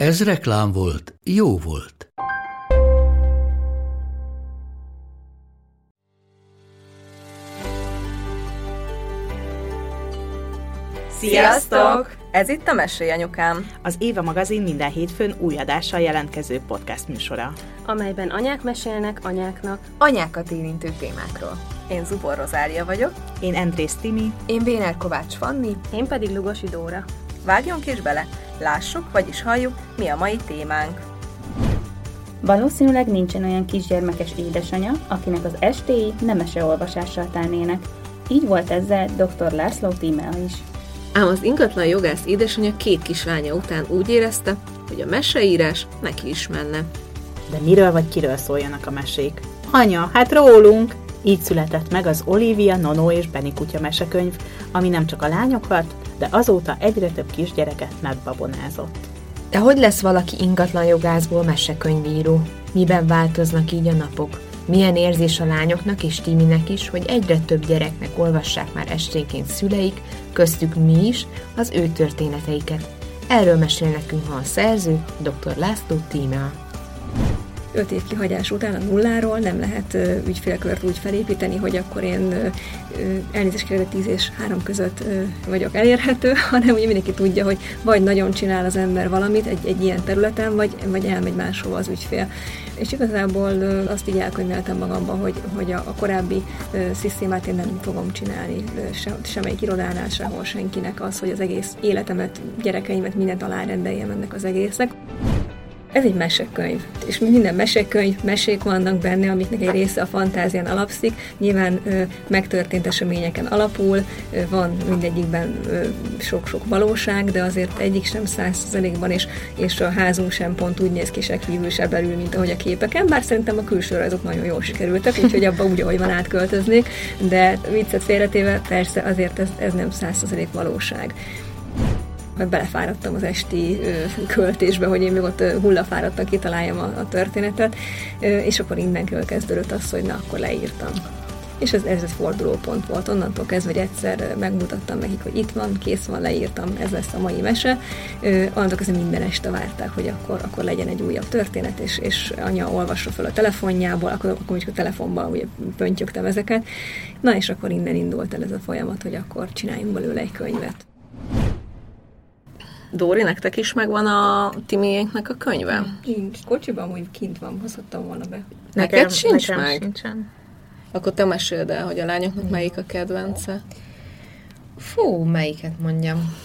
Ez reklám volt, jó volt. Sziasztok! Ez itt a Mesélj Anyukám. Az Éva magazin minden hétfőn új adással jelentkező podcast műsora. amelyben anyák mesélnek anyáknak. Anyákat érintő témákról. Én Zubor Rozália vagyok. Én Andrész Timi, Én Béner Kovács Fanni. Én pedig Lugosi Dóra. Vágjunk is bele. Lássuk, vagyis halljuk, mi a mai témánk. Valószínűleg nincsen olyan kisgyermekes édesanya, akinek az estéi nemese olvasással telnének. Így volt ezzel dr. László Tímea is. Ám az ingatlan jogász édesanyja két kislánya után úgy érezte, hogy a meseírás neki is menne. de miről vagy kiről szóljanak a mesék? Anya, hát rólunk! Így született meg az Olivia, Nono és Benny kutya mesekönyv, ami nem csak a lányokat, de azóta egyre több kisgyereket megbabonázott. De hogy lesz valaki ingatlan jogászból mesekönyvíró? Miben változnak így a napok? Milyen érzés a lányoknak és Timinek is, hogy egyre több gyereknek olvassák már esténként szüleik, köztük mi is, az ő történeteiket. Erről mesél nekünk ma a szerző, dr. László Tímea. Öt év kihagyás után a nulláról nem lehet ügyfélkört úgy felépíteni, hogy akkor én elnézést kérek, de 10 és 3 között vagyok elérhető, hanem ugye mindenki tudja, hogy vagy nagyon csinál az ember valamit egy, egy ilyen területen, vagy, vagy elmegy máshova az ügyfél. És igazából azt így elkönyveltem magamban, hogy, hogy a, a korábbi szisztémát én nem fogom csinálni se, semmelyik irodánál, sehol senkinek az, hogy az egész életemet, gyerekeimet, mindent alárendeljem ennek az egésznek. Ez egy mesekönyv, és minden mesekönyv, mesék vannak benne, amiknek egy része a fantázián alapszik, nyilván ö, megtörtént eseményeken alapul, ö, van mindegyikben ö, sok-sok valóság, de azért egyik sem százszerzelékban, és, és a házunk sem pont úgy néz ki se kívül, se belül, mint ahogy a képeken, bár szerintem a külsőre azok nagyon jól sikerültek, úgyhogy abba úgy, ahogy van átköltöznék, de viccet félretéve persze azért ez, ez nem százszerzelék valóság meg belefáradtam az esti költésbe, hogy én még ott hullafáradtan kitaláljam a, a történetet, és akkor innenről kezdődött az, hogy na, akkor leírtam. És ez, ez egy fordulópont volt. Onnantól kezdve, hogy egyszer megmutattam nekik, hogy itt van, kész van, leírtam, ez lesz a mai mese. Onnantól kezdve minden este várták, hogy akkor, akkor legyen egy újabb történet, és, és anya olvassa fel a telefonjából, akkor, akkor mondjuk a telefonban ugye pöntyögtem ezeket. Na, és akkor innen indult el ez a folyamat, hogy akkor csináljunk belőle egy könyvet. Dóri, nektek is megvan a Timiénknek a könyve? Nincs. Kocsiban úgy kint van, hozhattam volna be. Neked sincs nekem meg? Sincsen. Akkor te meséld el, hogy a lányoknak melyik a kedvence. Fú, melyiket mondjam?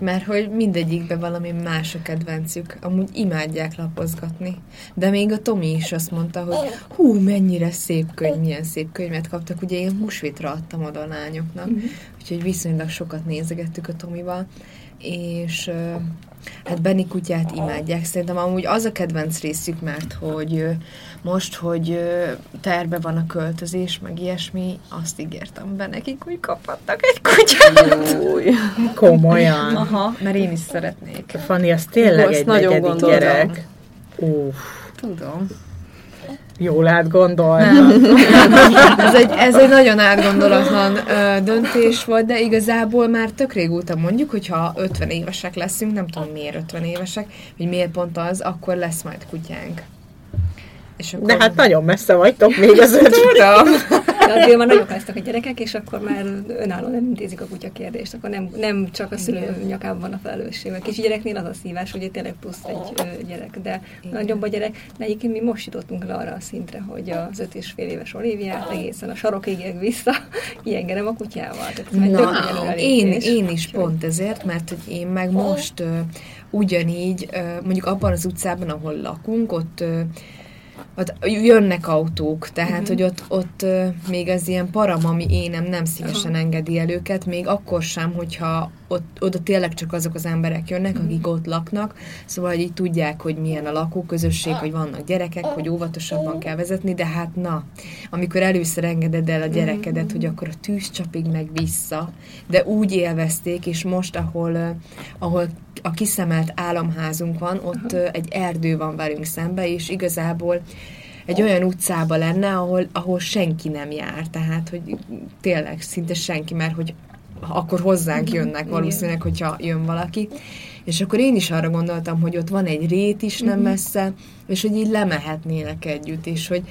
Mert hogy mindegyikben valami más a kedvencük. Amúgy imádják lapozgatni. De még a Tomi is azt mondta, hogy hú, mennyire szép könyv, milyen szép könyvet kaptak. Ugye én húsvétra adtam oda a lányoknak, úgyhogy viszonylag sokat nézegettük a Tomival. És hát Benni kutyát imádják. Szerintem amúgy az a kedvenc részük, mert hogy most, hogy terve van a költözés, meg ilyesmi, azt ígértem be nekik, hogy kaphattak egy kutyát. Komolyan. Aha, mert én is szeretnék. Fanni, az tényleg Azt egy nagyon negyedik gyerek. Uff, Tudom. jól átgondolta. ez, egy, ez egy nagyon átgondolatlan ö, döntés volt, de igazából már tök régóta mondjuk, hogyha 50 évesek leszünk, nem tudom miért 50 évesek, hogy miért pont az, akkor lesz majd kutyánk. És akkor... De hát nagyon messze vagytok még az öt. Tudom. De azért már nagyok lesznek a gyerekek, és akkor már önállóan nem intézik a kutya kérdést, akkor nem, nem csak a szülő nyakában van a felelősség. A kicsi gyereknél az a szívás, hogy tényleg plusz egy gyerek, de nagyobb a gyerek. De egyébként mi most jutottunk le arra a szintre, hogy az öt és fél éves Oliviát egészen a sarokig vissza iengerem a kutyával. Tehát Na, én, én is pont ezért, mert hogy én meg most ugyanígy, mondjuk abban az utcában, ahol lakunk, ott ott jönnek autók, tehát, uh-huh. hogy ott, ott még az ilyen param, ami énem nem szívesen engedi el őket, még akkor sem, hogyha ott, oda tényleg csak azok az emberek jönnek, akik ott laknak, szóval hogy így tudják, hogy milyen a lakóközösség, hogy vannak gyerekek, hogy óvatosabban kell vezetni, de hát na, amikor először engeded el a gyerekedet, hogy akkor a tűz csapig meg vissza, de úgy élvezték, és most, ahol, ahol a kiszemelt álomházunk van, ott egy erdő van velünk szembe, és igazából egy olyan utcába lenne, ahol, ahol senki nem jár, tehát, hogy tényleg szinte senki, mert hogy akkor hozzánk Mhm. jönnek valószínűleg, hogyha jön valaki. És akkor én is arra gondoltam, hogy ott van egy rét is Mhm. nem messze, és hogy így lemehetnének együtt, és hogy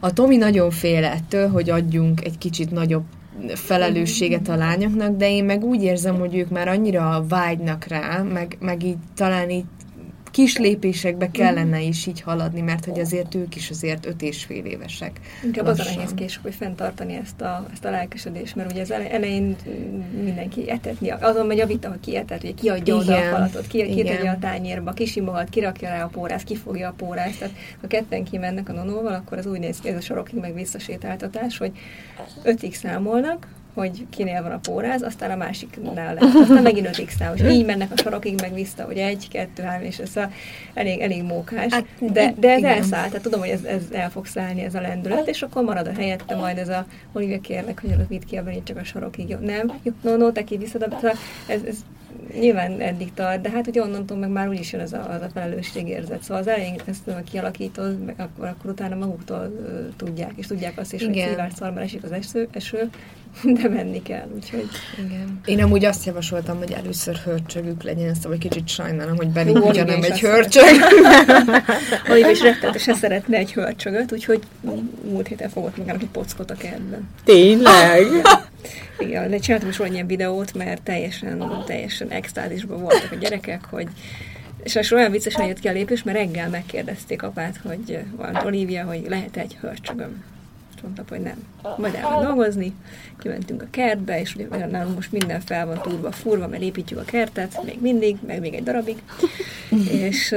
a Tomi nagyon fél ettől, hogy adjunk egy kicsit nagyobb felelősséget a lányoknak, de én meg úgy érzem, hogy ők már annyira vágynak rá, meg, meg így talán így kis lépésekbe kellene is így haladni, mert hogy azért ők is azért öt és fél évesek. Inkább az a Lassan. nehéz később, hogy fenntartani ezt a, ezt a lelkesedést, mert ugye az ele- elején mindenki etetni, azon megy a vita, hogy ki etet, hogy kiadja oda a falatot, ki, ki tegye a tányérba, kisimogat, kirakja rá a pórázt, kifogja a pórázt. Tehát ha ketten kimennek a nonóval, akkor az úgy néz ki, ez a sorokig meg visszasétáltatás, hogy ötig számolnak, hogy kinél van a póráz, aztán a másiknál lesz. Aztán megint ötig számol, és így mennek a sorokig meg vissza, hogy egy, kettő, három, és ez a elég, elég mókás. Hát, de, de ez igen. elszáll, tehát tudom, hogy ez, ez el fog szállni ez a lendület, és akkor marad a helyette majd ez a Olivia kérlek, hogy vidd ki itt csak a sarokig. Jó, nem? Jó, no, no, te ki vissza, de szóval ez, ez nyilván eddig tart, de hát ugye onnantól meg már úgyis jön az a, az a felelősségérzet. Szóval az elején ezt kialakítod, meg akkor, akkor utána maguktól ö, tudják, és tudják azt is, hogy Igen. szilárd szarban esik az eső, eső, de menni kell, úgyhogy Igen. Én amúgy azt javasoltam, hogy először hörcsögük legyen, szóval egy kicsit sajnálom, hogy Hú, Benik ugye Olivia nem is egy hörcsög. Olivia is rettenetesen szeretne egy hörcsögöt, úgyhogy múlt héten fogott magának egy pockot a kertben. Tényleg? Igen, de csináltam is ilyen videót, mert teljesen, teljesen extázisban voltak a gyerekek, hogy és most olyan viccesen jött ki a lépés, mert reggel megkérdezték apát, hogy van Olivia, hogy lehet egy hörcsögöm. És mondta, hogy nem. Majd el dolgozni, kimentünk a kertbe, és ugye nálunk most minden fel van túlva, furva, mert építjük a kertet, még mindig, meg még egy darabig. és,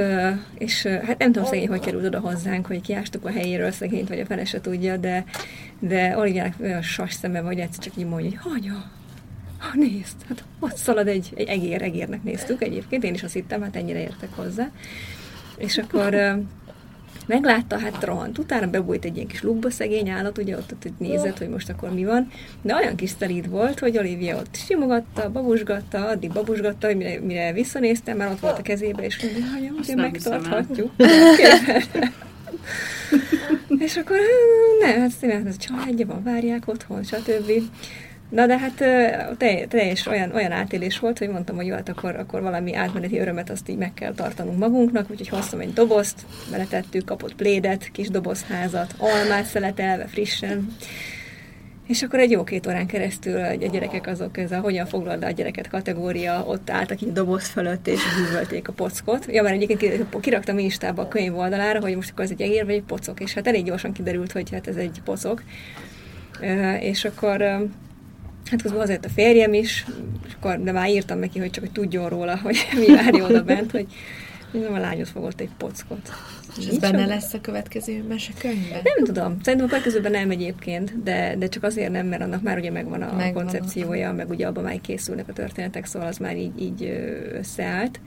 és hát nem tudom szegény, hogy került oda hozzánk, hogy kiástuk a helyéről szegényt, vagy a fele se tudja, de, de Oliviának olyan sas szeme vagy, egyszer csak így mondja, hogy anya, ha nézd, hát ott szalad egy, egy egér, egérnek néztük egyébként, én is azt hittem, hát ennyire értek hozzá. És akkor meglátta, hát rohant. Utána bebújt egy ilyen kis lukba szegény állat, ugye ott, ott, ott nézett, hogy most akkor mi van. De olyan kis szelíd volt, hogy Olivia ott simogatta, babusgatta, addig babusgatta, hogy mire, mire visszanéztem, már ott volt a kezébe, és mondja, hogy ugye megtarthatjuk. És akkor "Hú, nem, hát szívem, ez a családja van, várják otthon, stb. Na de hát teljes olyan, olyan átélés volt, hogy mondtam, hogy jó, hát akkor, akkor valami átmeneti örömet azt így meg kell tartanunk magunknak, úgyhogy hoztam egy dobozt, beletettük, kapott plédet, kis dobozházat, almát szeletelve frissen, és akkor egy jó két órán keresztül a gyerekek azok, ez a hogyan foglald a gyereket kategória, ott álltak így doboz fölött, és bűvölték a pockot. Ja, mert egyébként ki- kiraktam Instába a könyv oldalára, hogy most akkor ez egy egér vagy egy pocok, és hát elég gyorsan kiderült, hogy hát ez egy pocok. És akkor Hát közben azért a férjem is, és akkor, de már írtam neki, hogy csak hogy tudjon róla, hogy mi várja oda bent, hogy nem a lányod fogott egy pockot. És ez benne lesz a következő mesekönyvben? Nem tudom. Szerintem a következőben nem egyébként, de, de csak azért nem, mert annak már ugye megvan a Megvan megvan a- koncepciója, meg ugye abban már készülnek a történetek, szóval az már így, így összeállt.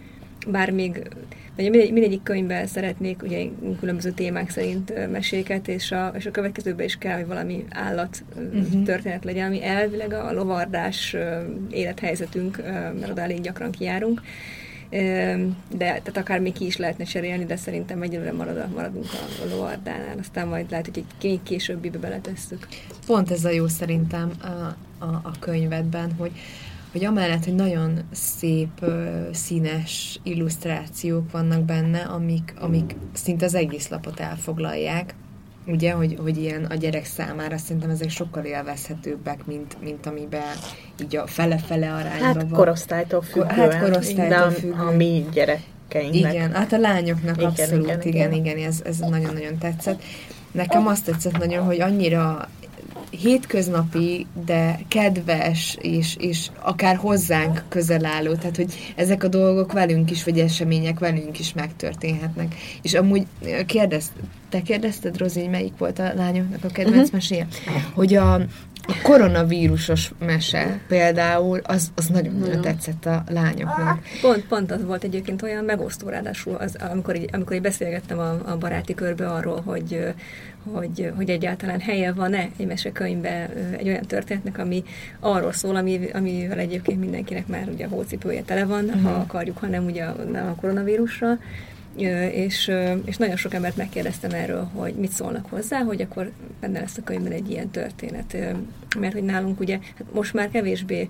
Bár még mindegy, mindegyik könyvben szeretnék ugye különböző témák szerint meséket, és a, és a következőben is kell, hogy valami állat uh-huh. történet legyen, ami elvileg a lovardás élethelyzetünk, mert oda elég gyakran kijárunk. De tehát akár még ki is lehetne cserélni, de szerintem egyelőre marad, maradunk a, a lovardánál, aztán majd lehet, hogy egy későbbibe beletesszük. Pont ez a jó szerintem a, a, a könyvedben, hogy, hogy amellett, hogy nagyon szép, színes illusztrációk vannak benne, amik, amik szinte az egész lapot elfoglalják, ugye, hogy, hogy ilyen a gyerek számára szerintem ezek sokkal élvezhetőbbek, mint, mint amiben így a fele-fele arányban Hát van. korosztálytól függően. Hát korosztálytól függően. a mi gyerekeinknek. Igen, hát a lányoknak Igen, abszolút, igen, igen, igen, igen. igen, ez, ez nagyon-nagyon tetszett. Nekem azt tetszett nagyon, hogy annyira hétköznapi, de kedves, és, és akár hozzánk közel álló, tehát hogy ezek a dolgok velünk is, vagy események velünk is megtörténhetnek. És amúgy kérdez, te kérdezted, Rozi, melyik volt a lányoknak a kedvenc Mhm. meséje? Hogy a, A koronavírusos mese például, az, az nagyon-nagyon tetszett a lányoknak. Pont, pont az volt egyébként olyan megosztó ráadásul, az, amikor, így, amikor így beszélgettem a, a baráti körbe arról, hogy, hogy, hogy egyáltalán helye van-e egy mesekönyvbe egy olyan történetnek, ami arról szól, ami, amivel egyébként mindenkinek már ugye a hócipője tele van, uh-huh. ha akarjuk, hanem ugye nem a koronavírusra, és, és nagyon sok embert megkérdeztem erről, hogy mit szólnak hozzá, hogy akkor benne lesz a könyvben egy ilyen történet. Mert hogy nálunk ugye hát most már kevésbé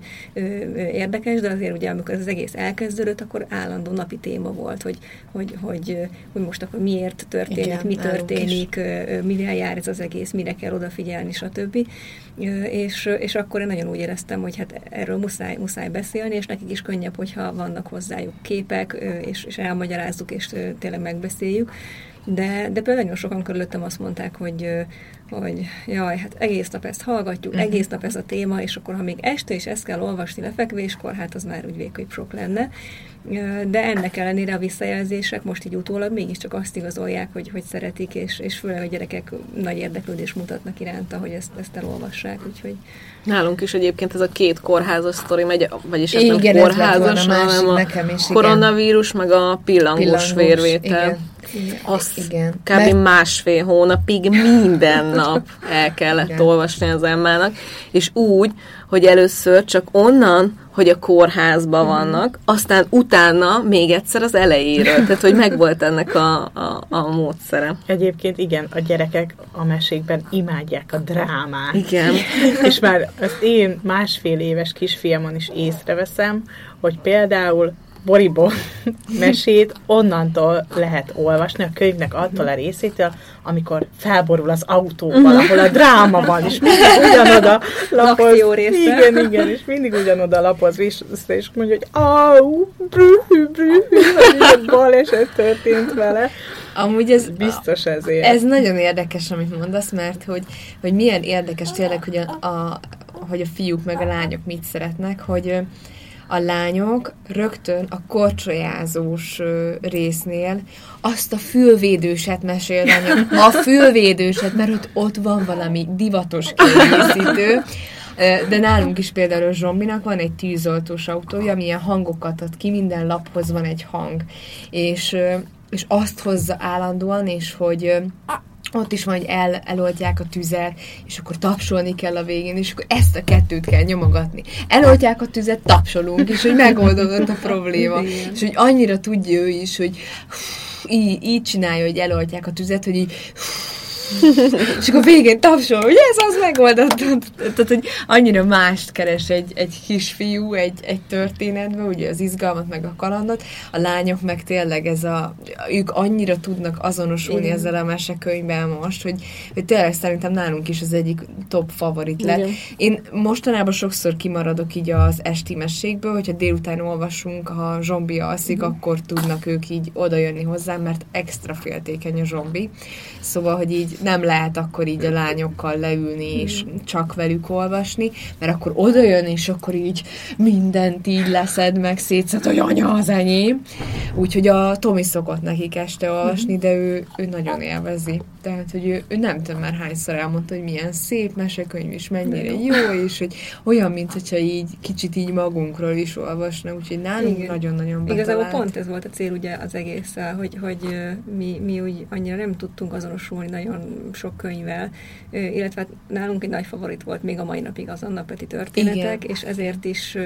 érdekes, de azért ugye amikor az egész elkezdődött, akkor állandó napi téma volt, hogy, hogy, hogy, hogy most akkor miért történik, Igen, mi történik, mivel jár ez az egész, mire kell odafigyelni, stb és, és akkor én nagyon úgy éreztem, hogy hát erről muszáj, muszáj beszélni, és nekik is könnyebb, hogyha vannak hozzájuk képek, és, és elmagyarázzuk, és tényleg megbeszéljük. De, de például nagyon sokan körülöttem azt mondták, hogy, hogy jaj, hát egész nap ezt hallgatjuk, uh-huh. egész nap ez a téma, és akkor ha még este is ezt kell olvasni lefekvéskor, hát az már úgy végképp sok lenne de ennek ellenére a visszajelzések most így utólag mégiscsak azt igazolják, hogy, hogy szeretik, és, és főleg a gyerekek nagy érdeklődés mutatnak iránta, hogy ezt, ezt elolvassák, úgyhogy... Nálunk is egyébként ez a két kórházas sztori megy, vagyis ez igen, nem kórházas, hanem a is, koronavírus, meg a pillangós, pillangós vérvétel. Igen. Azt igen. kb. Mert... másfél hónapig minden nap el kellett igen. olvasni az Emmának, és úgy, hogy először csak onnan, hogy a kórházban mhm. vannak, aztán utána még egyszer az elejéről, tehát hogy megvolt ennek a, a, a módszere. Egyébként igen, a gyerekek a mesékben imádják a drámát. Igen. És már az én másfél éves kisfiamon is észreveszem, hogy például Boribo mesét onnantól lehet olvasni, a könyvnek attól a részétől, amikor felborul az autóval, mhm. ahol a dráma van, és mindig ugyanoda lapoz. Igen, igen, és mindig ugyanoda lapoz vissza, és mondja, hogy au, brühű, brühű, hogy baleset történt vele. Amúgy ez biztos ezért. Ez nagyon érdekes, amit mondasz, mert hogy, hogy milyen érdekes tényleg, hogy a, a, hogy a fiúk meg a lányok mit szeretnek, hogy a lányok rögtön a korcsolyázós résznél azt a fülvédőset mesélni, a fülvédőset, mert ott, ott van valami divatos kiegészítő, de nálunk is például a Zsombinak van egy tűzoltós autója, amilyen hangokat ad ki, minden laphoz van egy hang. És, és azt hozza állandóan, és hogy ott is van, hogy el, eloldják a tüzet, és akkor tapsolni kell a végén, és akkor ezt a kettőt kell nyomogatni. Eloldják a tüzet, tapsolunk, és hogy megoldódott a probléma. És hogy annyira tudja ő is, hogy így, így csinálja, hogy eloldják a tüzet, hogy így és akkor végén tapsol, hogy ez az megoldott. Tehát, hogy annyira mást keres egy, egy kisfiú egy, egy történetben, ugye az izgalmat, meg a kalandot. A lányok meg tényleg ez a, ők annyira tudnak azonosulni Igen. ezzel a mesekönyvben most, hogy, hogy tényleg szerintem nálunk is az egyik top favorit lett. Igen. Én mostanában sokszor kimaradok így az esti mesékből, hogyha délután olvasunk, ha zsombi alszik, Igen. akkor tudnak ők így odajönni hozzám, mert extra féltékeny a zsombi. Szóval, hogy így nem lehet akkor így a lányokkal leülni és csak velük olvasni, mert akkor oda jön, és akkor így mindent így leszed meg, szétszed, hogy anya az enyém. Úgyhogy a Tomi szokott nekik este olvasni, de ő, ő nagyon élvezi. Tehát, hogy ő, ő nem tudom már hányszor elmondta, hogy milyen szép mesekönyv, és mennyire jó, és hogy olyan, mint hogyha így kicsit így magunkról is olvasna, úgyhogy nálunk nagyon-nagyon betalált. Igazából pont ez volt a cél ugye az egésszel, hogy, hogy mi, mi úgy annyira nem tudtunk azonosulni nagyon sok könyvvel, illetve hát nálunk egy nagy favorit volt még a mai napig az Anna Peti történetek, Igen. és ezért is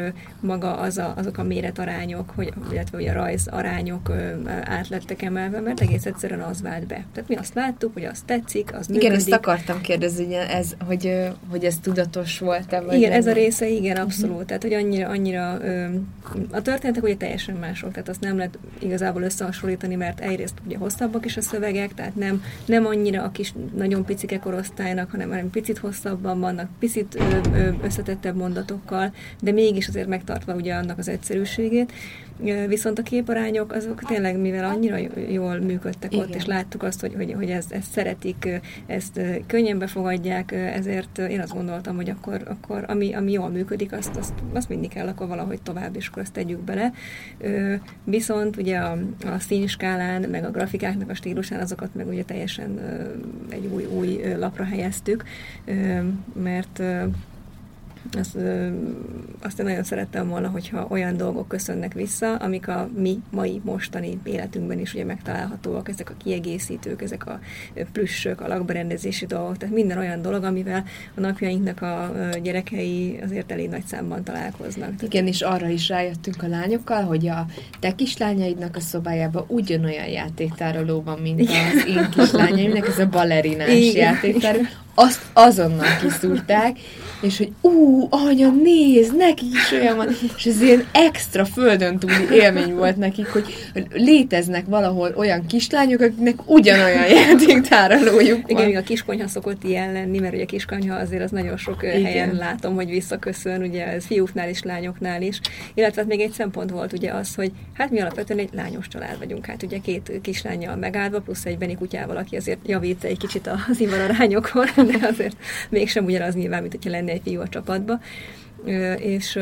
maga az a, azok a méretarányok, hogy, illetve hogy a rajz arányok át lettek emelve, mert egész egyszerűen az vált be. Tehát mi azt láttuk, hogy az tetszik, az Igen, ezt akartam kérdezni, hogy ez, hogy, hogy ez tudatos volt-e? Vagy igen, ez a része, igen, mhm. abszolút. Uh-huh. Tehát, hogy annyira, annyira a történetek ugye teljesen mások, tehát azt nem lehet igazából összehasonlítani, mert egyrészt ugye hosszabbak is a szövegek, tehát nem, nem annyira a kis nagyon picike korosztálynak, hanem, hanem picit hosszabban vannak, picit összetettebb mondatokkal, de mégis azért megtartva ugye annak az egyszerűségét. Viszont a képarányok azok tényleg, mivel annyira jól működtek Igen. ott, és láttuk azt, hogy, hogy, hogy ezt, ezt szeretik, ezt könnyen befogadják, ezért én azt gondoltam, hogy akkor, akkor ami, ami jól működik, azt, azt, azt mindig kell akkor valahogy tovább, és akkor azt tegyük bele. Viszont ugye a, a színskálán, meg a grafikáknak a stílusán azokat meg ugye teljesen egy új, új lapra helyeztük, mert azt, ö, azt én nagyon szerettem volna, hogyha olyan dolgok köszönnek vissza, amik a mi mai mostani életünkben is ugye megtalálhatóak, ezek a kiegészítők, ezek a plüssök, a lakberendezési dolgok, tehát minden olyan dolog, amivel a napjainknak a gyerekei azért elég nagy számban találkoznak. Igen, és arra is rájöttünk a lányokkal, hogy a te kislányaidnak a szobájában ugyanolyan játéktároló van, mint az én kislányaimnak, ez a balerinás játéktároló azt azonnal kiszúrták, és hogy ú, anya, nézd, neki is olyan van, és ez ilyen extra földön túli élmény volt nekik, hogy léteznek valahol olyan kislányok, akiknek ugyanolyan játéktárolójuk van. Igen, a kiskonyha szokott ilyen lenni, mert ugye a kiskonyha azért az nagyon sok Igen. helyen látom, hogy visszaköszön, ugye ez fiúknál is, lányoknál is. Illetve hát még egy szempont volt ugye az, hogy hát mi alapvetően egy lányos család vagyunk, hát ugye két kislányjal megáldva, plusz egy Beni kutyával, aki azért javít egy kicsit az ivararányokon, de azért mégsem ugyanaz nyilván, mint hogyha lenne egy fiú a csapatba. És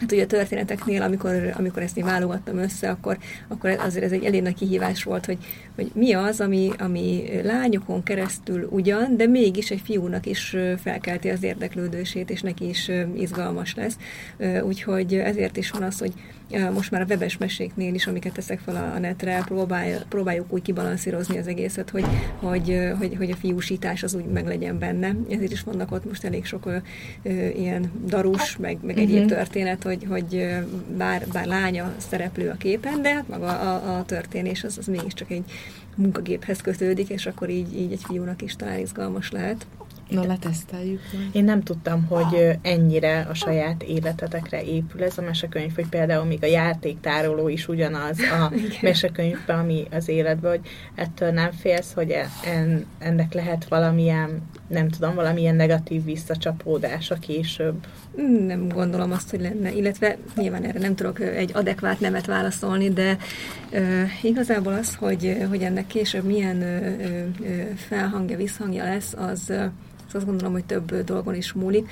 Hát ugye a történeteknél, amikor, amikor ezt én válogattam össze, akkor, akkor azért ez egy elég nagy kihívás volt, hogy, hogy mi az, ami, ami lányokon keresztül ugyan, de mégis egy fiúnak is felkelti az érdeklődését, és neki is izgalmas lesz. Úgyhogy ezért is van az, hogy most már a webes meséknél is, amiket teszek fel a netre, próbálj, próbáljuk úgy kibalanszírozni az egészet, hogy, hogy, hogy, hogy a fiúsítás az úgy meg legyen benne. Ezért is vannak ott most elég sok ö, ö, ilyen darus, meg, meg uh-huh. egyéb történet, hogy, hogy bár, bár lánya szereplő a képen, de hát maga a, a történés az, az mégiscsak egy munkagéphez kötődik, és akkor így, így egy fiúnak is talán izgalmas lehet. Na, leteszteljük. Én nem tudtam, hogy ennyire a saját életetekre épül ez a mesekönyv, hogy például még a játéktároló is ugyanaz a mesekönyvben, ami az életben, hogy ettől nem félsz, hogy e- en, ennek lehet valamilyen, nem tudom, valamilyen negatív visszacsapódása később. Nem gondolom azt, hogy lenne, illetve nyilván erre nem tudok egy adekvát nemet válaszolni, de uh, igazából az, hogy, hogy ennek később milyen uh, uh, felhangja, visszhangja lesz, az uh, azt gondolom, hogy több dolgon is múlik,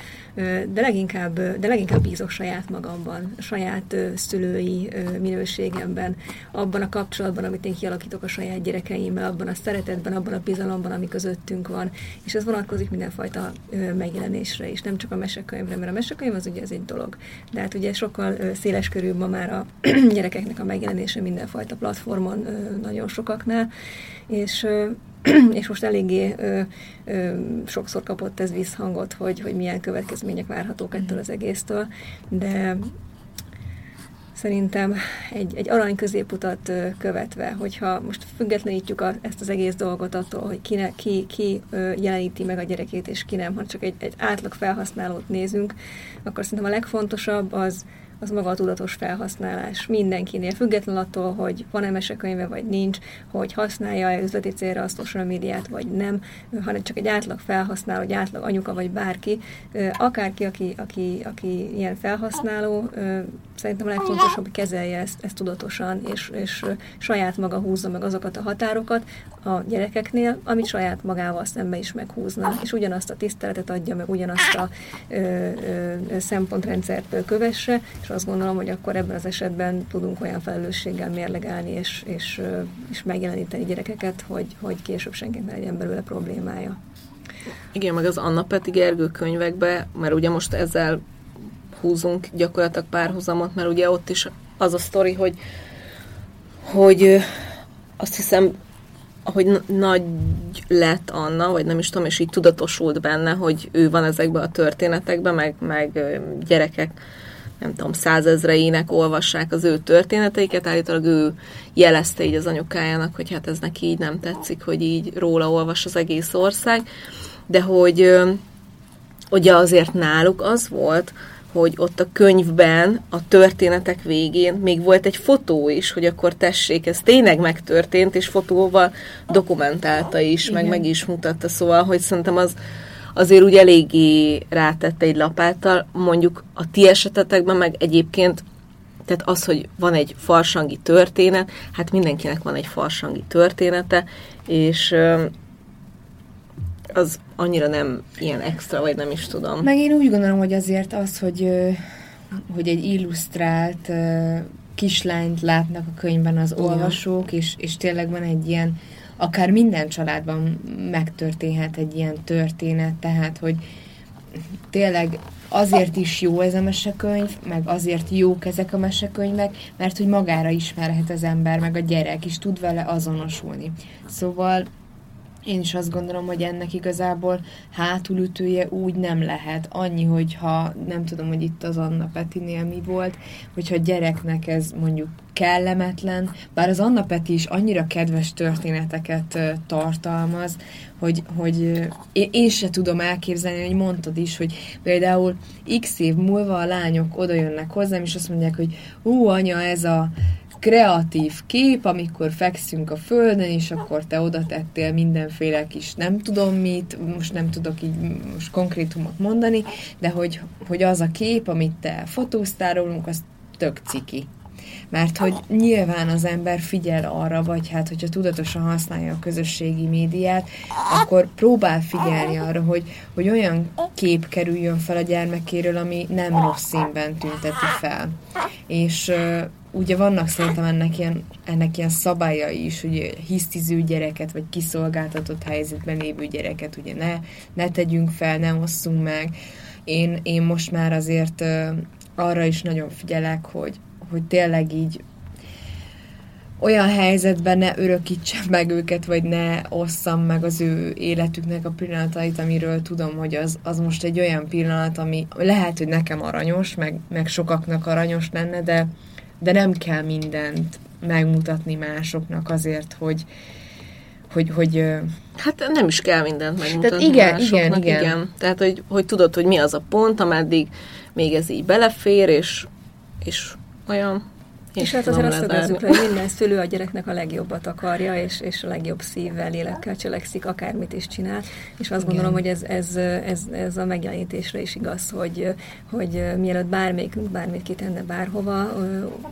de leginkább, de leginkább bízok saját magamban, saját szülői minőségemben, abban a kapcsolatban, amit én kialakítok a saját gyerekeimmel, abban a szeretetben, abban a bizalomban, ami közöttünk van, és ez vonatkozik mindenfajta megjelenésre is, nem csak a mesekönyvre, mert a mesekönyv az ugye ez egy dolog, de hát ugye sokkal széles körül ma már a gyerekeknek a megjelenése mindenfajta platformon nagyon sokaknál, és és most eléggé ö, ö, sokszor kapott ez visszhangot, hogy, hogy milyen következmények várhatók ettől az egésztől, de szerintem egy, egy arany középutat követve, hogyha most függetlenítjük a, ezt az egész dolgot attól, hogy ki, ne, ki, ki jeleníti meg a gyerekét, és ki nem, ha csak egy, egy átlag felhasználót nézünk, akkor szerintem a legfontosabb az, az maga a tudatos felhasználás. Mindenkinél, független attól, hogy van-e mesekönyve, vagy nincs, hogy használja-e üzleti célra a social médiát, vagy nem, hanem csak egy átlag felhasználó, egy átlag anyuka, vagy bárki, akárki, aki, aki, aki ilyen felhasználó, szerintem a legfontosabb, hogy kezelje ezt, ezt tudatosan, és, és saját maga húzza meg azokat a határokat a gyerekeknél, amit saját magával szembe is meghúzna, és ugyanazt a tiszteletet adja, meg ugyanazt a ö, ö, szempontrendszert kövesse, azt gondolom, hogy akkor ebben az esetben tudunk olyan felelősséggel mérlegelni, és, és, és megjeleníteni gyerekeket, hogy, hogy később senkinek ne legyen belőle problémája. Igen, meg az Anna Peti Gergő könyvekbe, mert ugye most ezzel húzunk gyakorlatilag párhuzamot, mert ugye ott is az a sztori, hogy, hogy azt hiszem, hogy nagy lett Anna, vagy nem is tudom, és így tudatosult benne, hogy ő van ezekben a történetekben, meg, meg gyerekek nem tudom, százezreinek olvassák az ő történeteiket, állítólag ő jelezte így az anyukájának, hogy hát ez neki így nem tetszik, hogy így róla olvas az egész ország, de hogy ugye azért náluk az volt, hogy ott a könyvben, a történetek végén még volt egy fotó is, hogy akkor tessék, ez tényleg megtörtént, és fotóval dokumentálta is, Igen. meg meg is mutatta, szóval, hogy szerintem az, azért úgy eléggé rátette egy lapáttal, mondjuk a ti esetetekben meg egyébként tehát az, hogy van egy farsangi történet, hát mindenkinek van egy farsangi története, és az annyira nem ilyen extra, vagy nem is tudom. Meg én úgy gondolom, hogy azért az, hogy, hogy egy illusztrált kislányt látnak a könyvben az olvasók, és, és tényleg van egy ilyen akár minden családban megtörténhet egy ilyen történet, tehát, hogy tényleg azért is jó ez a mesekönyv, meg azért jók ezek a mesekönyvek, mert hogy magára ismerhet az ember, meg a gyerek is tud vele azonosulni. Szóval én is azt gondolom, hogy ennek igazából hátulütője úgy nem lehet. Annyi, hogyha nem tudom, hogy itt az Anna Petinél mi volt, hogyha gyereknek ez mondjuk kellemetlen, bár az Anna Peti is annyira kedves történeteket tartalmaz, hogy, hogy én se tudom elképzelni, hogy mondtad is, hogy például x év múlva a lányok oda jönnek hozzám, és azt mondják, hogy ú, anya, ez a kreatív kép, amikor fekszünk a földön, és akkor te oda tettél mindenféle kis nem tudom mit, most nem tudok így most konkrétumot mondani, de hogy, hogy az a kép, amit te fotóztál rólunk, az tök ciki. Mert hogy nyilván az ember figyel arra, vagy hát, hogyha tudatosan használja a közösségi médiát, akkor próbál figyelni arra, hogy, hogy olyan kép kerüljön fel a gyermekéről, ami nem rossz színben tünteti fel. És ugye vannak szerintem ennek ilyen, ennek ilyen szabályai is, hogy hisztiző gyereket, vagy kiszolgáltatott helyzetben lévő gyereket ugye ne, ne tegyünk fel, ne osszunk meg. Én, én most már azért arra is nagyon figyelek, hogy, hogy tényleg így olyan helyzetben ne örökítsem meg őket, vagy ne osszam meg az ő életüknek a pillanatait, amiről tudom, hogy az, az most egy olyan pillanat, ami lehet, hogy nekem aranyos, meg, meg sokaknak aranyos lenne, de, de nem kell mindent megmutatni másoknak azért, hogy, hogy, hogy Hát nem is kell mindent megmutatni Tehát igen, másoknak, igen, igen. igen. Tehát, hogy, hogy tudod, hogy mi az a pont, ameddig még ez így belefér, és, és olyan és hát azért azt szögezzük hogy minden szülő a gyereknek a legjobbat akarja, és, és a legjobb szívvel, lélekkel cselekszik, akármit is csinál. És azt Igen. gondolom, hogy ez, ez, ez, ez a megjelenítésre is igaz, hogy, hogy mielőtt bármelyikünk bármit kitenne bárhova,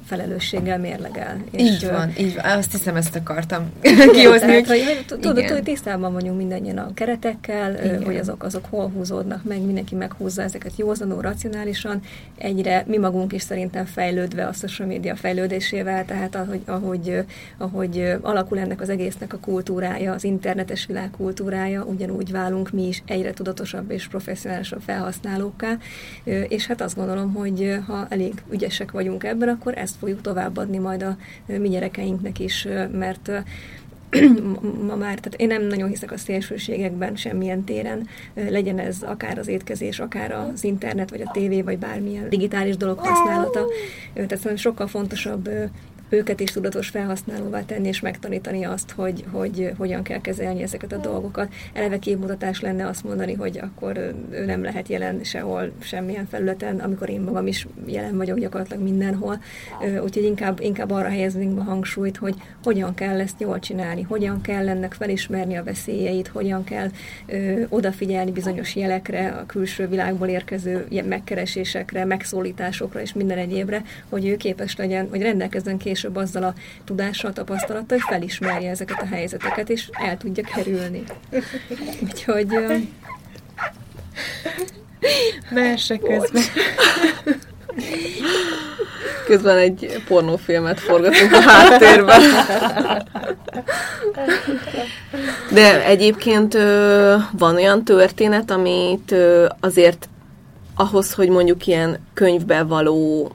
felelősséggel mérlegel. És így van, így van. Azt hiszem, ezt akartam kihozni. tudod, hogy tisztában vagyunk mindennyien a keretekkel, hogy azok, azok hol húzódnak meg, mindenki meghúzza ezeket józanul, racionálisan. Egyre mi magunk is szerintem fejlődve a social media fejlődve, fejlődésével, tehát ahogy, ahogy, ahogy alakul ennek az egésznek a kultúrája, az internetes világ kultúrája, ugyanúgy válunk mi is egyre tudatosabb és professzionálisabb felhasználókká, és hát azt gondolom, hogy ha elég ügyesek vagyunk ebben, akkor ezt fogjuk továbbadni majd a mi gyerekeinknek is, mert ma már, tehát én nem nagyon hiszek a szélsőségekben semmilyen téren, legyen ez akár az étkezés, akár az internet, vagy a tévé, vagy bármilyen digitális dolog használata. Tehát sokkal fontosabb őket is tudatos felhasználóvá tenni, és megtanítani azt, hogy, hogy hogyan kell kezelni ezeket a dolgokat. Eleve képmutatás lenne azt mondani, hogy akkor ő nem lehet jelen sehol, semmilyen felületen, amikor én magam is jelen vagyok gyakorlatilag mindenhol. Úgyhogy inkább, inkább arra helyeznénk a hangsúlyt, hogy hogyan kell ezt jól csinálni, hogyan kell ennek felismerni a veszélyeit, hogyan kell ö, odafigyelni bizonyos jelekre, a külső világból érkező megkeresésekre, megszólításokra és minden egyébre, hogy ő képes legyen, hogy rendelkezzen később később azzal a tudással, tapasztalattal, hogy felismerje ezeket a helyzeteket, és el tudja kerülni. Úgyhogy... Mese közben. Közben egy pornófilmet forgatunk a háttérben. De egyébként van olyan történet, amit azért ahhoz, hogy mondjuk ilyen könyvben való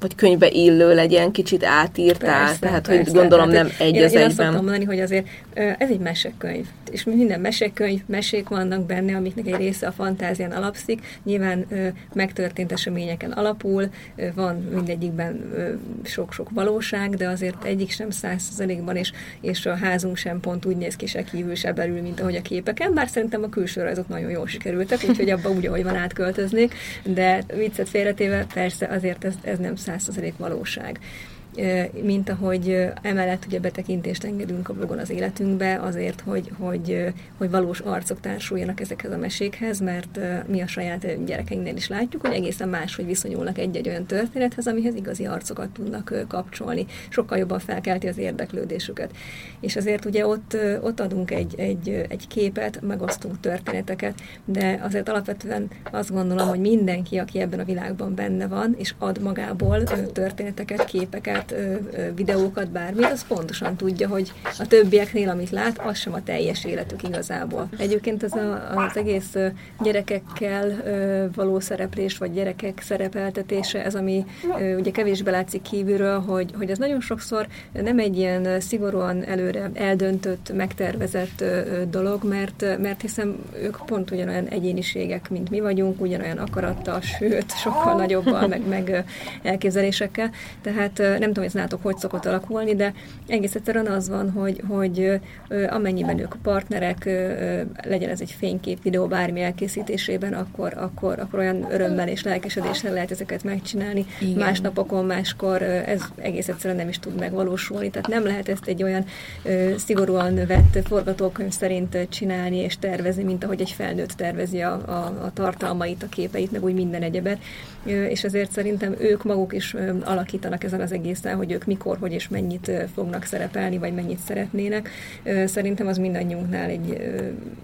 vagy könyvbe illő legyen, kicsit átírtál, persze, tehát persze, hogy gondolom tehát, nem egy én, az én egyben. Azt szoktam mondani, hogy azért ez egy mesekönyv, és minden mesekönyv, mesék vannak benne, amiknek egy része a fantázián alapszik, nyilván megtörtént eseményeken alapul, van mindegyikben sok-sok valóság, de azért egyik sem százszerzelékban, és, és a házunk sem pont úgy néz ki, se kívül, se belül, mint ahogy a képeken, bár szerintem a külső rajzok nagyon jól sikerültek, úgyhogy abba úgy, ahogy van átköltöznék, de viccet félretéve persze azért ez, ez nem 100% valóság mint ahogy emellett ugye betekintést engedünk a blogon az életünkbe, azért, hogy, hogy, hogy valós arcok társuljanak ezekhez a mesékhez, mert mi a saját gyerekeinknél is látjuk, hogy egészen más, hogy viszonyulnak egy-egy olyan történethez, amihez igazi arcokat tudnak kapcsolni. Sokkal jobban felkelti az érdeklődésüket. És azért ugye ott, ott adunk egy, egy, egy képet, megosztunk történeteket, de azért alapvetően azt gondolom, hogy mindenki, aki ebben a világban benne van, és ad magából történeteket, képeket, lát videókat, bármi, az pontosan tudja, hogy a többieknél, amit lát, az sem a teljes életük igazából. Egyébként ez a, az egész gyerekekkel való szereplés, vagy gyerekek szerepeltetése, ez ami ugye kevésbé látszik kívülről, hogy, hogy ez nagyon sokszor nem egy ilyen szigorúan előre eldöntött, megtervezett dolog, mert, mert hiszen ők pont ugyanolyan egyéniségek, mint mi vagyunk, ugyanolyan akarattal, sőt, sokkal nagyobbal, meg, meg elképzelésekkel. Tehát nem tudom, hogy ez nátok hogy szokott alakulni, de egész egyszerűen az van, hogy, hogy amennyiben ők partnerek, legyen ez egy fénykép, videó, bármi elkészítésében, akkor, akkor, akkor olyan örömmel és lelkesedéssel lehet ezeket megcsinálni. Igen. Más napokon, máskor ez egész egyszerűen nem is tud megvalósulni. Tehát nem lehet ezt egy olyan szigorúan vett forgatókönyv szerint csinálni és tervezni, mint ahogy egy felnőtt tervezi a, a, a tartalmait, a képeit, meg úgy minden egyebet. És ezért szerintem ők maguk is alakítanak ezen az egészen, hogy ők mikor, hogy és mennyit fognak szerepelni, vagy mennyit szeretnének. Szerintem az mindannyiunknál egy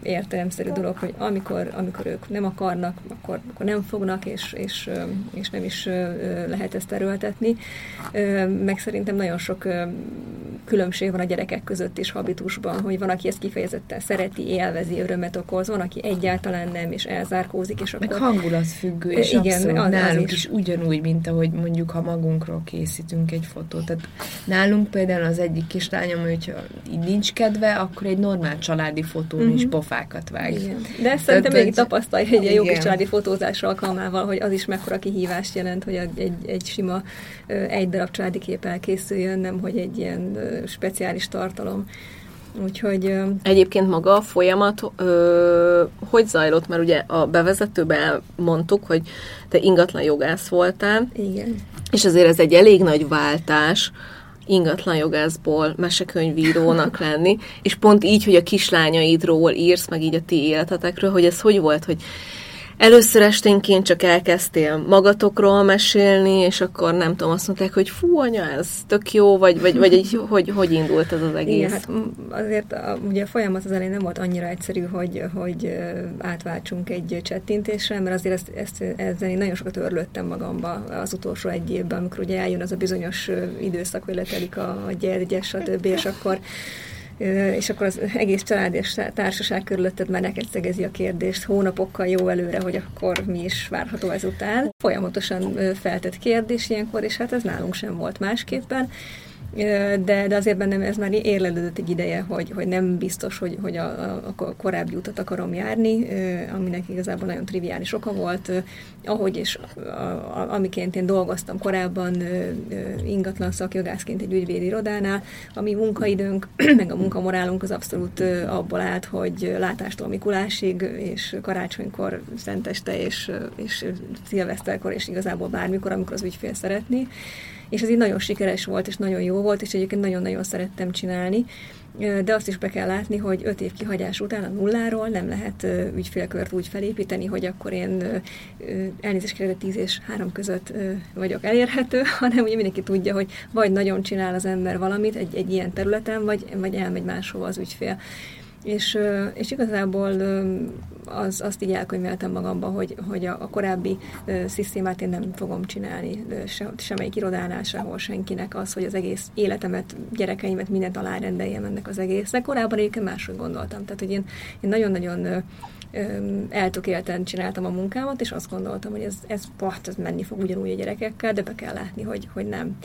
értelemszerű dolog, hogy amikor, amikor ők nem akarnak, akkor, akkor nem fognak, és, és, és nem is lehet ezt erőltetni. Meg szerintem nagyon sok különbség van a gyerekek között is habitusban, hogy van, aki ezt kifejezetten szereti, élvezi, örömet okoz, van, aki egyáltalán nem, és elzárkózik, és akkor... Meg hangulatfüggő, és igen, abszolút az, nálunk is. is ugyanúgy, mint ahogy mondjuk, ha magunkról készítünk egy fotót. Tehát nálunk például az egyik kislányom, hogyha így nincs kedve, akkor egy normál családi fotón uh-huh. is mhm. pofákat vág. Igen. De ezt szerintem még tapasztalja egy ilyen jó kis családi fotózás alkalmával, hogy az is mekkora kihívást jelent, hogy egy, egy sima egy darab családi kép elkészüljön, nem hogy egy ilyen speciális tartalom. Úgyhogy... Egyébként maga a folyamat ö, hogy zajlott? Mert ugye a bevezetőben mondtuk, hogy te ingatlan jogász voltál. Igen. És azért ez egy elég nagy váltás, ingatlan jogászból mesekönyvírónak lenni, és pont így, hogy a kislányaidról írsz, meg így a ti életetekről, hogy ez hogy volt, hogy Először esténként csak elkezdtél magatokról mesélni, és akkor nem tudom, azt mondták, hogy fú, anya, ez tök jó, vagy, vagy, vagy egy, hogy, hogy indult ez az egész? Igen, hát azért a, ugye a folyamat az elején nem volt annyira egyszerű, hogy, hogy átváltsunk egy csettintésre, mert azért ezt, ezt, ezzel én nagyon sokat örlöttem magamba az utolsó egy évben, amikor ugye eljön az a bizonyos időszak, hogy letelik a gyergyes, stb., és akkor és akkor az egész család és társaság körülötted már neked szegezi a kérdést hónapokkal jó előre, hogy akkor mi is várható ezután. Folyamatosan feltett kérdés ilyenkor, és hát ez nálunk sem volt másképpen de, de azért bennem ez már érlelődött egy ideje, hogy, hogy nem biztos, hogy, hogy a, a korábbi utat akarom járni, aminek igazából nagyon triviális oka volt. Ahogy és amiként én dolgoztam korábban ingatlan szakjogászként egy ügyvédi irodánál, a mi munkaidőnk, meg a munkamorálunk az abszolút abból állt, hogy látástól Mikulásig, és karácsonykor, szenteste, és, és szilveszterkor, és igazából bármikor, amikor az ügyfél szeretni és ez így nagyon sikeres volt, és nagyon jó volt, és egyébként nagyon-nagyon szerettem csinálni, de azt is be kell látni, hogy öt év kihagyás után a nulláról nem lehet ügyfélkört úgy felépíteni, hogy akkor én elnézést kérek, tíz és három között vagyok elérhető, hanem ugye mindenki tudja, hogy vagy nagyon csinál az ember valamit egy, egy ilyen területen, vagy, vagy elmegy máshova az ügyfél. És, és igazából az, azt így elkönyveltem magamba, hogy, hogy a, a korábbi szisztémát én nem fogom csinálni se, semmelyik irodánál, sehol senkinek az, hogy az egész életemet, gyerekeimet, mindent alárendeljem ennek az egésznek. Korábban egyébként máshogy gondoltam. Tehát, hogy én, én nagyon-nagyon eltökélten csináltam a munkámat, és azt gondoltam, hogy ez, ez, paht, ez menni fog ugyanúgy a gyerekekkel, de be kell látni, hogy, hogy nem.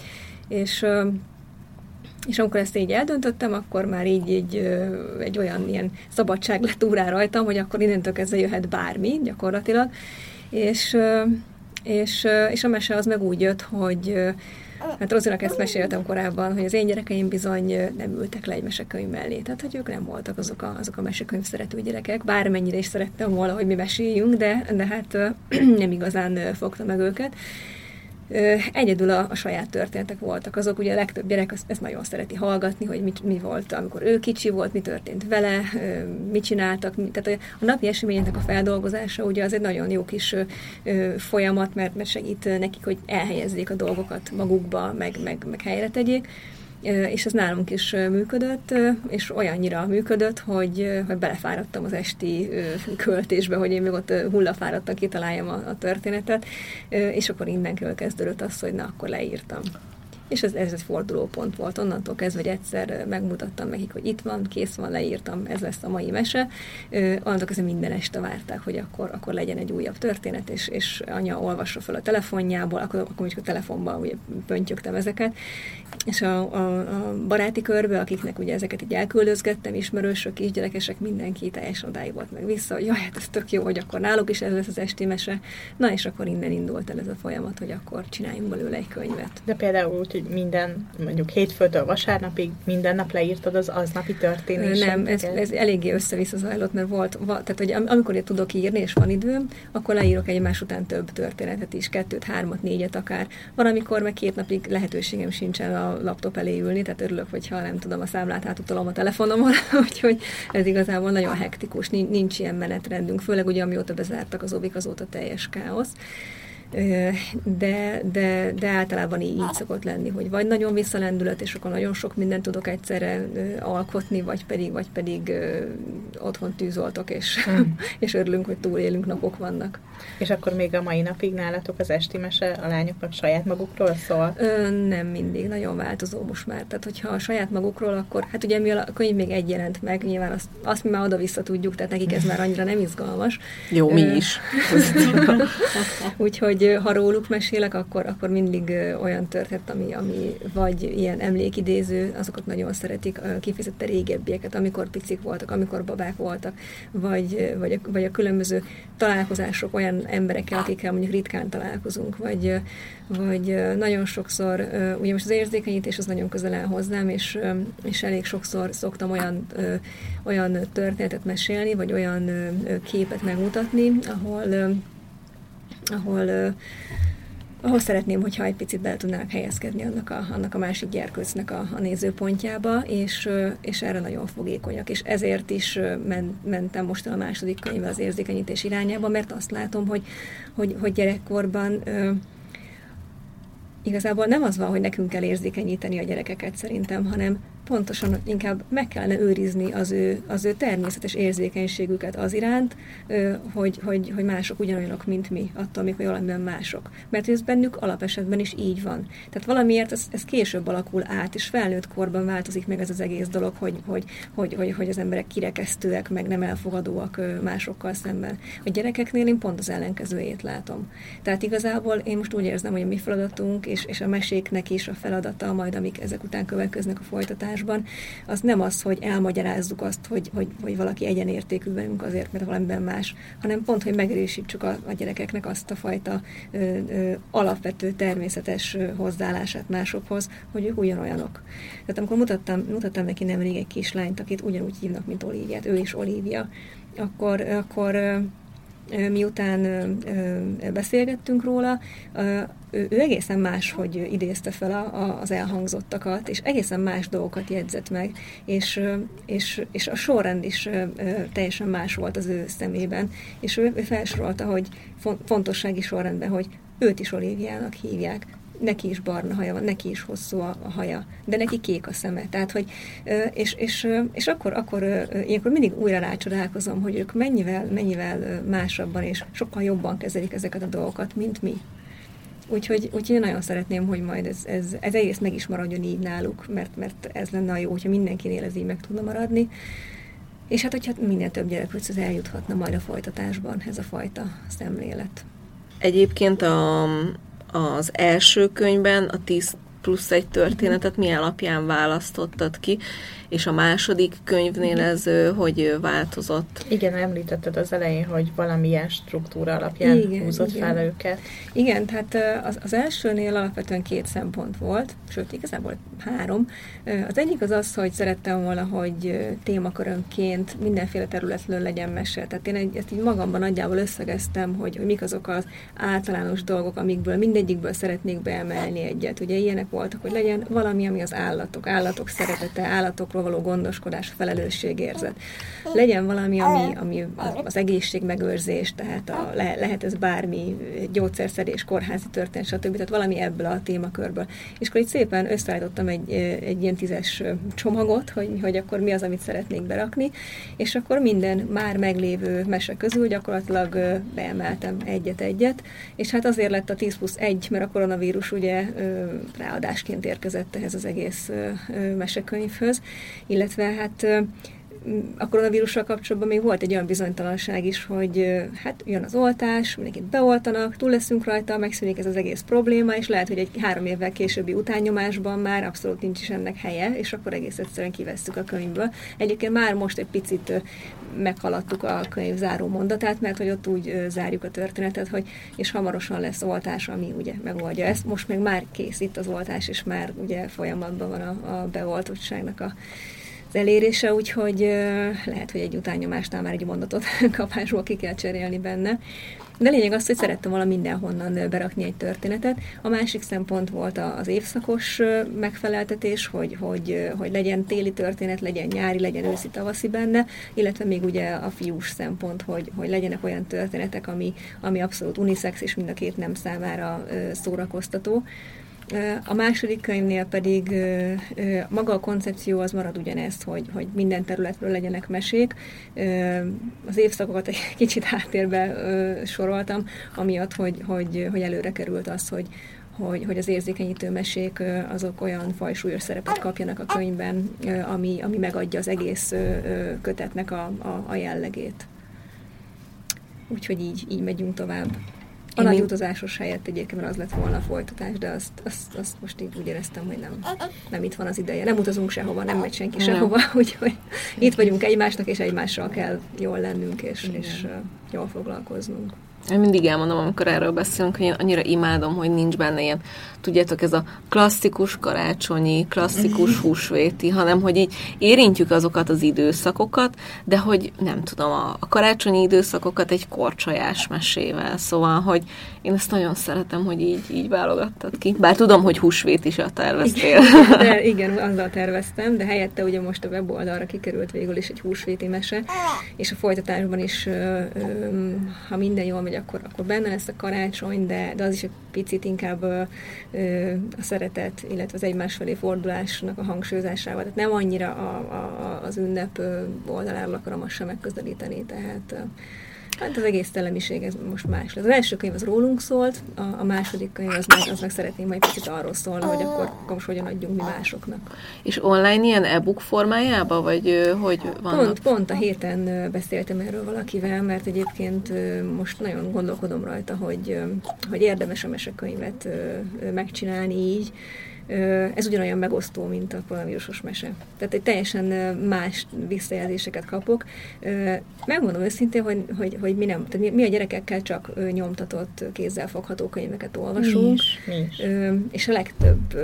És és amikor ezt így eldöntöttem, akkor már így, így egy olyan ilyen szabadság lett úrá rajtam, hogy akkor innentől kezdve jöhet bármi gyakorlatilag. És, és, és a mese az meg úgy jött, hogy Hát Rozinak ezt meséltem korábban, hogy az én gyerekeim bizony nem ültek le egy mesekönyv mellé. Tehát, hogy ők nem voltak azok a, azok a mesekönyv szerető gyerekek, bármennyire is szerettem volna, hogy mi meséljünk, de, de hát nem igazán fogta meg őket. Egyedül a, a saját történetek voltak azok, ugye a legtöbb gyerek ezt, nagyon szereti hallgatni, hogy mi, mi volt, amikor ő kicsi volt, mi történt vele, mit csináltak, tehát a, a napi eseményeknek a feldolgozása ugye az egy nagyon jó kis folyamat, mert, mert segít nekik, hogy elhelyezzék a dolgokat magukba, meg, meg, meg helyre tegyék és ez nálunk is működött, és olyannyira működött, hogy, hogy belefáradtam az esti költésbe, hogy én még ott hullafáradtan kitaláljam a, a történetet, és akkor innenről kezdődött az, hogy na, akkor leírtam. És ez, ez egy fordulópont volt. Onnantól kezdve, hogy egyszer megmutattam nekik, hogy itt van, kész van, leírtam, ez lesz a mai mese. Onnantól kezdve minden este várták, hogy akkor, akkor legyen egy újabb történet, és, és anya olvassa fel a telefonjából, akkor, akkor mondjuk a telefonban ugye pöntjögtem ezeket, és a, a, a baráti körbe, akiknek ugye ezeket így elküldözgettem, ismerősök, kisgyerekesek, mindenki teljesen odáig volt meg vissza, hogy jaj, hát ez tök jó, hogy akkor náluk is ez lesz az esti mese. Na és akkor innen indult el ez a folyamat, hogy akkor csináljunk belőle egy könyvet. De például úgy, hogy minden, mondjuk hétfőtől vasárnapig minden nap leírtad az aznapi történéseket? Nem, ez, ez eléggé össze-vissza zajlott, mert volt, tehát hogy amikor én tudok írni, és van időm, akkor leírok egymás után több történetet is, kettőt, hármat, négyet akár. Van, amikor meg két napig lehetőségem sincsen a laptop elé ülni, tehát örülök, hogyha nem tudom, a számlát átutalom a telefonomon, úgyhogy ez igazából nagyon hektikus, nincs ilyen menetrendünk, főleg ugye amióta bezártak az obik, azóta teljes káosz de, de, de általában így, így szokott lenni, hogy vagy nagyon visszalendület, és akkor nagyon sok mindent tudok egyszerre alkotni, vagy pedig, vagy pedig otthon tűzoltok, és, hmm. és örülünk, hogy túlélünk, napok vannak. És akkor még a mai napig nálatok az esti mese a lányoknak saját magukról szól? Ö, nem mindig, nagyon változó most már. Tehát, hogyha a saját magukról, akkor hát ugye mi a könyv még egy jelent meg, nyilván azt, azt mi már oda-vissza tudjuk, tehát nekik ez már annyira nem izgalmas. Jó, mi is. Úgyhogy hogy ha róluk mesélek, akkor, akkor mindig olyan történet, ami, ami vagy ilyen emlékidéző, azokat nagyon szeretik, kifejezetten régebbieket, amikor picik voltak, amikor babák voltak, vagy, vagy, a, vagy a különböző találkozások olyan emberekkel, akikkel mondjuk ritkán találkozunk, vagy, vagy nagyon sokszor, ugye most az érzékenyítés az nagyon közel áll hozzám, és, és elég sokszor szoktam olyan, olyan történetet mesélni, vagy olyan képet megmutatni, ahol ahol ahol szeretném, hogyha egy picit bele tudnának helyezkedni annak a, annak a másik gyerkőcnek a, a nézőpontjába, és, és erre nagyon fogékonyak. És ezért is men, mentem most a második könyve az érzékenyítés irányába, mert azt látom, hogy, hogy, hogy gyerekkorban igazából nem az van, hogy nekünk kell érzékenyíteni a gyerekeket szerintem, hanem pontosan inkább meg kellene őrizni az ő, az ő természetes érzékenységüket az iránt, hogy, hogy, hogy mások ugyanolyanok, mint mi, attól még, hogy valamiben mások. Mert ez bennük alapesetben is így van. Tehát valamiért ez, ez később alakul át, és felnőtt korban változik meg ez az egész dolog, hogy, hogy, hogy, hogy, hogy az emberek kirekesztőek, meg nem elfogadóak másokkal szemben. A gyerekeknél én pont az ellenkezőjét látom. Tehát igazából én most úgy érzem, hogy a mi feladatunk, és, és a meséknek is a feladata, majd amik ezek után következnek a folytatás, tanulásban, az nem az, hogy elmagyarázzuk azt, hogy, hogy, hogy valaki egyenértékű velünk azért, mert valamiben más, hanem pont, hogy megerősítsük a, a gyerekeknek azt a fajta ö, ö, alapvető természetes hozzáállását másokhoz, hogy ők ugyanolyanok. Tehát amikor mutattam, mutattam neki nemrég egy kislányt, akit ugyanúgy hívnak, mint Olíviát, ő is Olívia, akkor, akkor miután beszélgettünk róla, ő, egészen más, hogy idézte fel a, az elhangzottakat, és egészen más dolgokat jegyzett meg, és, és, és a sorrend is teljesen más volt az ő szemében, és ő, ő felsorolta, hogy fontossági sorrendben, hogy őt is Olíviának hívják, neki is barna haja van, neki is hosszú a, a haja, de neki kék a szeme. Tehát, hogy, és, és, és akkor, akkor ilyenkor mindig újra rácsodálkozom, hogy ők mennyivel, mennyivel másabban és sokkal jobban kezelik ezeket a dolgokat, mint mi. Úgyhogy, úgyhogy én nagyon szeretném, hogy majd ez, ez, ez egész meg is maradjon így náluk, mert, mert ez lenne a jó, hogyha mindenkinél ez így meg tudna maradni. És hát, hogyha minél több gyerek ez eljuthatna majd a folytatásban ez a fajta szemlélet. Egyébként a, az első könyvben a 10 plusz egy történetet mi alapján választottad ki, és a második könyvnél ez hogy változott? Igen, említetted az elején, hogy valamilyen struktúra alapján igen, húzott igen. fel őket. Igen, tehát az, az elsőnél alapvetően két szempont volt, sőt, igazából három. Az egyik az az, hogy szerettem volna, hogy témakörönként mindenféle területről legyen mese. Tehát én egy, ezt így magamban nagyjából összegeztem, hogy, hogy mik azok az általános dolgok, amikből mindegyikből szeretnék beemelni egyet. Ugye ilyenek voltak, hogy legyen valami, ami az állatok, állatok szeretete, állatokról másról való gondoskodás, felelősségérzet. Legyen valami, ami, ami az egészségmegőrzés, tehát a, le, lehet ez bármi gyógyszerszedés, kórházi történet, stb. Tehát valami ebből a témakörből. És akkor itt szépen összeállítottam egy, egy ilyen tízes csomagot, hogy, hogy akkor mi az, amit szeretnék berakni, és akkor minden már meglévő mese közül gyakorlatilag beemeltem egyet-egyet, és hát azért lett a 10 plusz 1, mert a koronavírus ugye ráadásként érkezett ehhez az egész mesekönyvhöz, illetve hát a koronavírussal kapcsolatban még volt egy olyan bizonytalanság is, hogy hát jön az oltás, mindenkit beoltanak, túl leszünk rajta, megszűnik ez az egész probléma, és lehet, hogy egy három évvel későbbi utánnyomásban már abszolút nincs is ennek helye, és akkor egész egyszerűen kivesszük a könyvből. Egyébként már most egy picit meghaladtuk a könyv záró mondatát, mert hogy ott úgy zárjuk a történetet, hogy és hamarosan lesz oltás, ami ugye megoldja ezt. Most még már kész itt az oltás, és már ugye folyamatban van a, a beoltottságnak a az elérése, úgyhogy lehet, hogy egy utánnyomásnál már egy mondatot kapásból ki kell cserélni benne. De lényeg az, hogy szerettem volna mindenhonnan berakni egy történetet. A másik szempont volt az évszakos megfeleltetés, hogy, hogy, hogy legyen téli történet, legyen nyári, legyen őszi, tavaszi benne, illetve még ugye a fiús szempont, hogy, hogy legyenek olyan történetek, ami, ami abszolút unisex és mind a két nem számára szórakoztató. A második könyvnél pedig maga a koncepció az marad ugyanezt, hogy, hogy minden területről legyenek mesék. Az évszakokat egy kicsit háttérbe soroltam, amiatt, hogy, hogy, hogy előre került az, hogy, hogy, hogy az érzékenyítő mesék azok olyan fajsúlyos szerepet kapjanak a könyvben, ami, ami megadja az egész kötetnek a, a, a jellegét. Úgyhogy így, így megyünk tovább. A nagy utazásos helyett egyébként az lett volna a folytatás, de azt, azt, azt most így úgy éreztem, hogy nem, nem itt van az ideje. Nem utazunk sehova, nem megy senki sehova, úgyhogy itt vagyunk egymásnak, és egymással kell jól lennünk, és, és jól foglalkoznunk. Én mindig elmondom, amikor erről beszélünk, hogy én annyira imádom, hogy nincs benne ilyen, tudjátok, ez a klasszikus karácsonyi, klasszikus húsvéti, hanem hogy így érintjük azokat az időszakokat, de hogy nem tudom, a, a karácsonyi időszakokat egy korcsajás mesével, szóval, hogy én ezt nagyon szeretem, hogy így, így válogattad ki. Bár tudom, hogy húsvét is a terveztél. Igen, de igen, azzal terveztem, de helyette ugye most a weboldalra kikerült végül is egy húsvéti mese, és a folytatásban is, ha minden jól megy, akkor, akkor benne lesz a karácsony, de, de az is egy picit inkább a szeretet, illetve az egymás felé fordulásnak a hangsúlyozásával. Tehát nem annyira a, a, az ünnep oldaláról akarom azt sem megközelíteni, tehát Hát az egész telemiség ez most más lesz. Az első könyv az rólunk szólt, a, a második könyv az meg, az meg szeretném majd picit arról szólni, hogy akkor, hogyan adjunk mi másoknak. És online ilyen e-book formájában, vagy hogy van? Pont, pont a héten beszéltem erről valakivel, mert egyébként most nagyon gondolkodom rajta, hogy, hogy érdemes a mesekönyvet megcsinálni így, ez ugyanolyan megosztó, mint a koronavírusos mese. Tehát egy teljesen más visszajelzéseket kapok. Megmondom őszintén, hogy, hogy, hogy mi nem, tehát mi, mi a gyerekekkel csak nyomtatott, kézzel fogható könyveket olvasunk. Mi is, mi is. És a legtöbb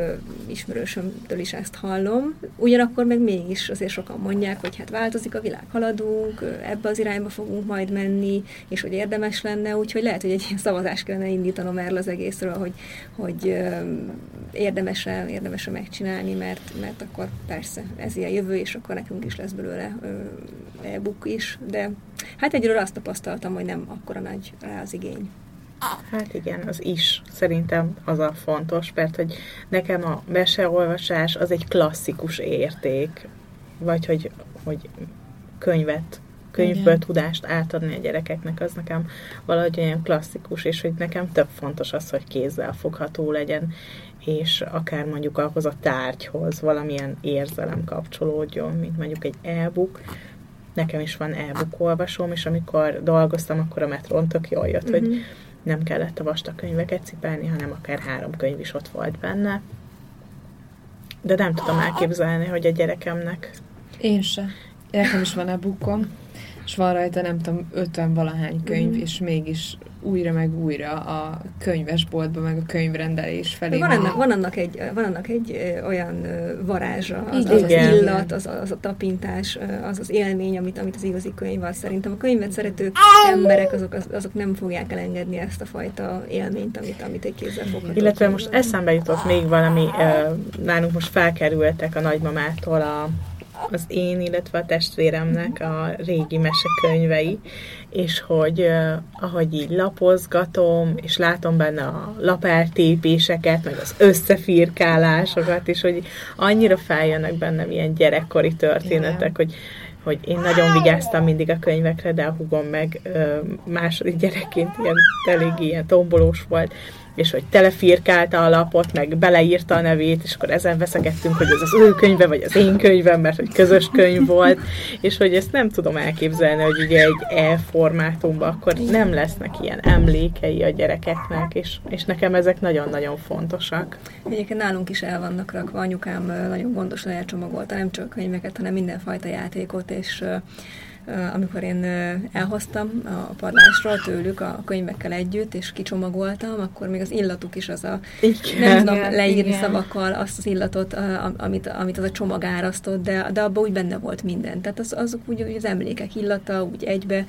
ismerősömtől is ezt hallom. Ugyanakkor meg mégis azért sokan mondják, hogy hát változik a világ, haladunk, ebbe az irányba fogunk majd menni, és hogy érdemes lenne, úgyhogy lehet, hogy egy ilyen szavazást kellene indítanom erről az egészről, hogy, hogy érdemes érdemes megcsinálni, mert, mert akkor persze ez ilyen jövő, és akkor nekünk is lesz belőle e-book is, de hát egyről azt tapasztaltam, hogy nem akkora nagy rá az igény. Hát igen, az is szerintem az a fontos, mert hogy nekem a meseolvasás az egy klasszikus érték, vagy hogy, hogy könyvet könyvből Igen. tudást átadni a gyerekeknek, az nekem valahogy olyan klasszikus, és hogy nekem több fontos az, hogy kézzel fogható legyen, és akár mondjuk ahhoz a tárgyhoz valamilyen érzelem kapcsolódjon, mint mondjuk egy e-book. Nekem is van e-book olvasom, és amikor dolgoztam, akkor a metron tök jól jött, uh-huh. hogy mhm. nem kellett a vastag könyveket cipelni, hanem akár három könyv is ott volt benne. De nem tudom elképzelni, hogy a gyerekemnek... Én se. Nekem is van e-bookom, és van rajta nem tudom, ötven valahány könyv, mm. és mégis újra meg újra a könyvesboltba, meg a könyvrendelés felé. Van annak, van annak egy, van annak egy olyan varázsa, az, az, az illat, az, az a tapintás, az az élmény, amit, amit az igazi könyv az. Szerintem a könyvet szerető emberek, azok, azok nem fogják elengedni ezt a fajta élményt, amit, amit egy kézzel fogható. Illetve most eszembe jutott még valami, nálunk most felkerültek a nagymamától a az én, illetve a testvéremnek a régi mesekönyvei, és hogy uh, ahogy így lapozgatom, és látom benne a lapeltépéseket, meg az összefirkálásokat, és hogy annyira feljönnek bennem ilyen gyerekkori történetek, hogy hogy én nagyon vigyáztam mindig a könyvekre, de a hugom meg ö, második gyerekként ilyen elég ilyen tombolós volt, és hogy telefirkálta a lapot, meg beleírta a nevét, és akkor ezen veszegettünk, hogy ez az ő könyve, vagy az én könyvem, mert hogy közös könyv volt, és hogy ezt nem tudom elképzelni, hogy ugye egy e-formátumban akkor nem lesznek ilyen emlékei a gyerekeknek, és, és nekem ezek nagyon-nagyon fontosak. Egyébként nálunk is el vannak rakva, anyukám nagyon gondosan elcsomagolta nem csak könyveket, hanem mindenfajta játékot, és amikor én elhoztam a padlásról tőlük a könyvekkel együtt, és kicsomagoltam, akkor még az illatuk is az a, igen, nem tudom igen, leírni igen. szavakkal azt az illatot, amit, amit az a csomag árasztott, de, de abban úgy benne volt minden. Tehát az, azok úgy, úgy az emlékek illata, úgy egybe,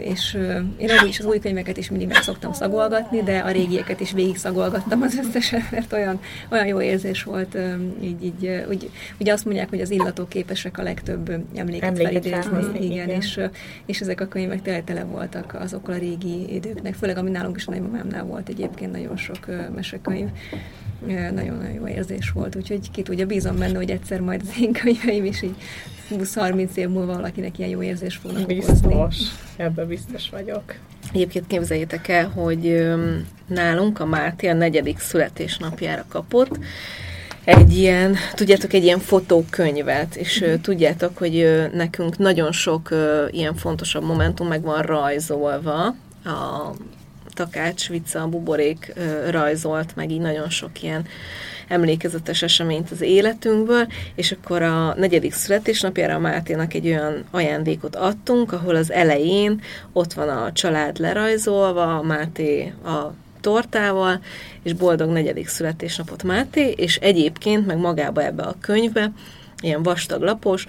és én az is az új könyveket is mindig meg szoktam szagolgatni, de a régieket is végig szagolgattam az összeset, mert olyan, olyan jó érzés volt, így, így úgy, ugye azt mondják, hogy az illatok képesek a legtöbb emléket, emléket felidézni. Igen, igen, és, és ezek a könyvek tele, voltak azokkal a régi időknek, főleg ami nálunk is a nagymamámnál volt egyébként nagyon sok mesekönyv, nagyon-nagyon jó érzés volt, úgyhogy ki tudja, bízom benne, hogy egyszer majd az én könyveim is így 20-30 év múlva valakinek ilyen jó érzés fognak Biztos, okozni. ebben biztos vagyok. Egyébként képzeljétek el, hogy nálunk a Máté a negyedik születésnapjára kapott, egy ilyen, tudjátok, egy ilyen fotókönyvet, és uh, tudjátok, hogy nekünk nagyon sok uh, ilyen fontosabb momentum meg van rajzolva, a Takács Vica, a buborék uh, rajzolt, meg így nagyon sok ilyen emlékezetes eseményt az életünkből, és akkor a negyedik születésnapjára a Máténak egy olyan ajándékot adtunk, ahol az elején ott van a család lerajzolva, a Máté a tortával, és boldog negyedik születésnapot Máté, és egyébként meg magába ebbe a könyvbe, ilyen vastag lapos,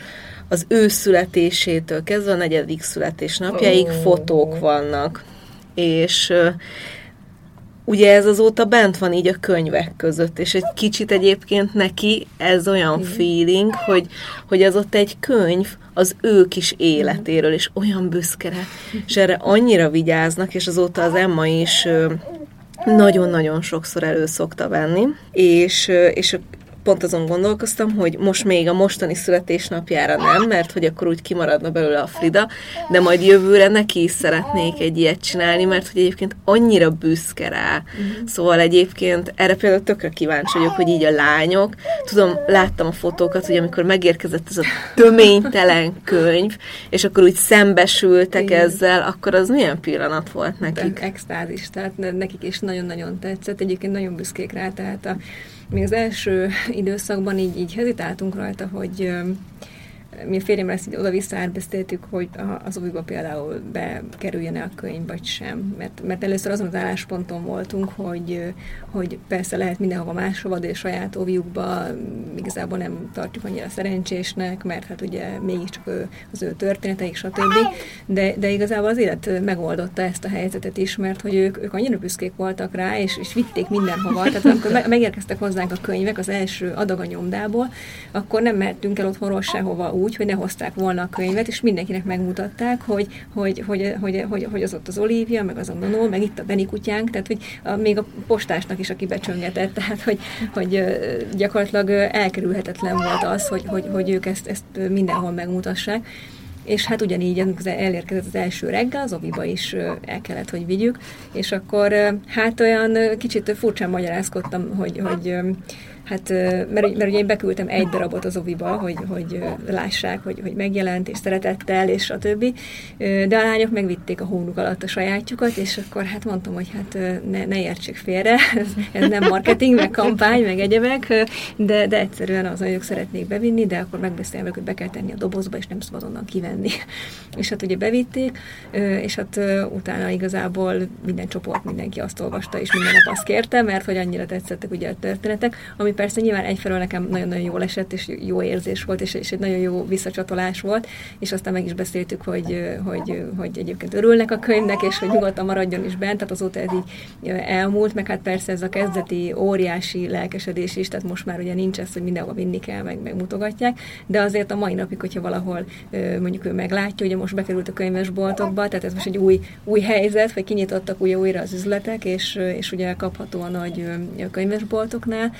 az ő születésétől kezdve a negyedik születésnapjáig oh. fotók vannak. És ugye ez azóta bent van így a könyvek között, és egy kicsit egyébként neki ez olyan feeling, hogy, hogy az ott egy könyv az ő kis életéről, és olyan büszke rá, és erre annyira vigyáznak, és azóta az Emma is nagyon-nagyon sokszor elő szokta venni, és, és pont azon gondolkoztam, hogy most még a mostani születésnapjára nem, mert hogy akkor úgy kimaradna belőle a Frida, de majd jövőre neki is szeretnék egy ilyet csinálni, mert hogy egyébként annyira büszke rá. Uh-huh. Szóval egyébként erre például tökre kíváncsi vagyok, hogy így a lányok, tudom, láttam a fotókat, hogy amikor megérkezett ez a töménytelen könyv, és akkor úgy szembesültek Igen. ezzel, akkor az milyen pillanat volt nekik? Extázis, tehát nekik is nagyon-nagyon tetszett, egyébként nagyon büszkék rá, tehát a még az első időszakban így, így hezitáltunk rajta, hogy mi a férjemmel ezt oda-vissza átbeszéltük, hogy az oviba például bekerüljen-e a könyv, vagy sem. Mert, mert először azon az állásponton voltunk, hogy, hogy persze lehet mindenhova máshova, de saját oviukba igazából nem tartjuk annyira szerencsésnek, mert hát ugye mégiscsak az ő történeteik, stb. De, de igazából az élet megoldotta ezt a helyzetet is, mert hogy ők, ők annyira büszkék voltak rá, és, és vitték mindenhova. Tehát amikor megérkeztek hozzánk a könyvek az első adag a nyomdából, akkor nem mehettünk el otthonról sehova úgy, úgy, hogy ne hozták volna a könyvet, és mindenkinek megmutatták, hogy, hogy, hogy, hogy, hogy, hogy az ott az Olivia, meg az a Nono, meg itt a Beni kutyánk, tehát hogy a, még a postásnak is, aki becsöngetett, tehát hogy, hogy gyakorlatilag elkerülhetetlen volt az, hogy, hogy, hogy ők ezt, ezt mindenhol megmutassák. És hát ugyanígy, amikor elérkezett az első reggel, az oviba is el kellett, hogy vigyük, és akkor hát olyan kicsit furcsán magyarázkodtam, hogy, hogy Hát, mert, mert ugye én beküldtem egy darabot az oviba, hogy, hogy lássák, hogy, hogy megjelent, és szeretettel, és a többi. De a lányok megvitték a hónuk alatt a sajátjukat, és akkor hát mondtam, hogy hát ne, ne értsék félre, ez, ez nem marketing, meg kampány, meg egyebek, de, de egyszerűen az, ők szeretnék bevinni, de akkor megbeszélve, hogy be kell tenni a dobozba, és nem szabad onnan kivenni. És hát ugye bevitték, és hát utána igazából minden csoport, mindenki azt olvasta, és minden nap azt kérte, mert hogy annyira tetszettek ugye a történetek, ami persze nyilván egyfelől nekem nagyon-nagyon jól esett, és jó érzés volt, és, és egy nagyon jó visszacsatolás volt, és aztán meg is beszéltük, hogy, hogy, hogy egyébként örülnek a könyvnek, és hogy nyugodtan maradjon is bent, tehát azóta ez így elmúlt, meg hát persze ez a kezdeti óriási lelkesedés is, tehát most már ugye nincs ez, hogy mindenhova vinni kell, meg, meg mutogatják, de azért a mai napig, hogyha valahol mondjuk ő meglátja, ugye most bekerült a könyvesboltokba, tehát ez most egy új, új helyzet, hogy kinyitottak újra, újra az üzletek, és, és ugye kapható a nagy könyvesboltoknál,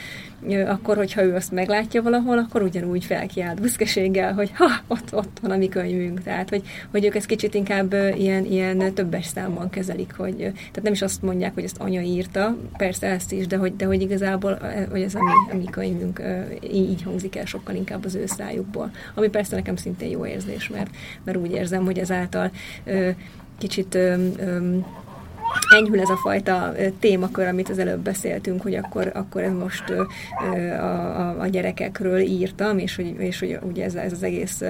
akkor, hogyha ő azt meglátja valahol, akkor ugyanúgy felkiált büszkeséggel, hogy ha, ott, ott van a mi könyvünk. Tehát, hogy, hogy ők ezt kicsit inkább ilyen, ilyen többes számban kezelik, hogy tehát nem is azt mondják, hogy ezt anya írta, persze ezt is, de hogy, de hogy igazából hogy ez a mi, a mi könyvünk így, hangzik el sokkal inkább az ő szájukból. Ami persze nekem szintén jó érzés, mert, mert úgy érzem, hogy ezáltal kicsit enyhül ez a fajta témakör, amit az előbb beszéltünk, hogy akkor, akkor ez most a, a, a gyerekekről írtam, és hogy, és hogy ugye ez, ez az egész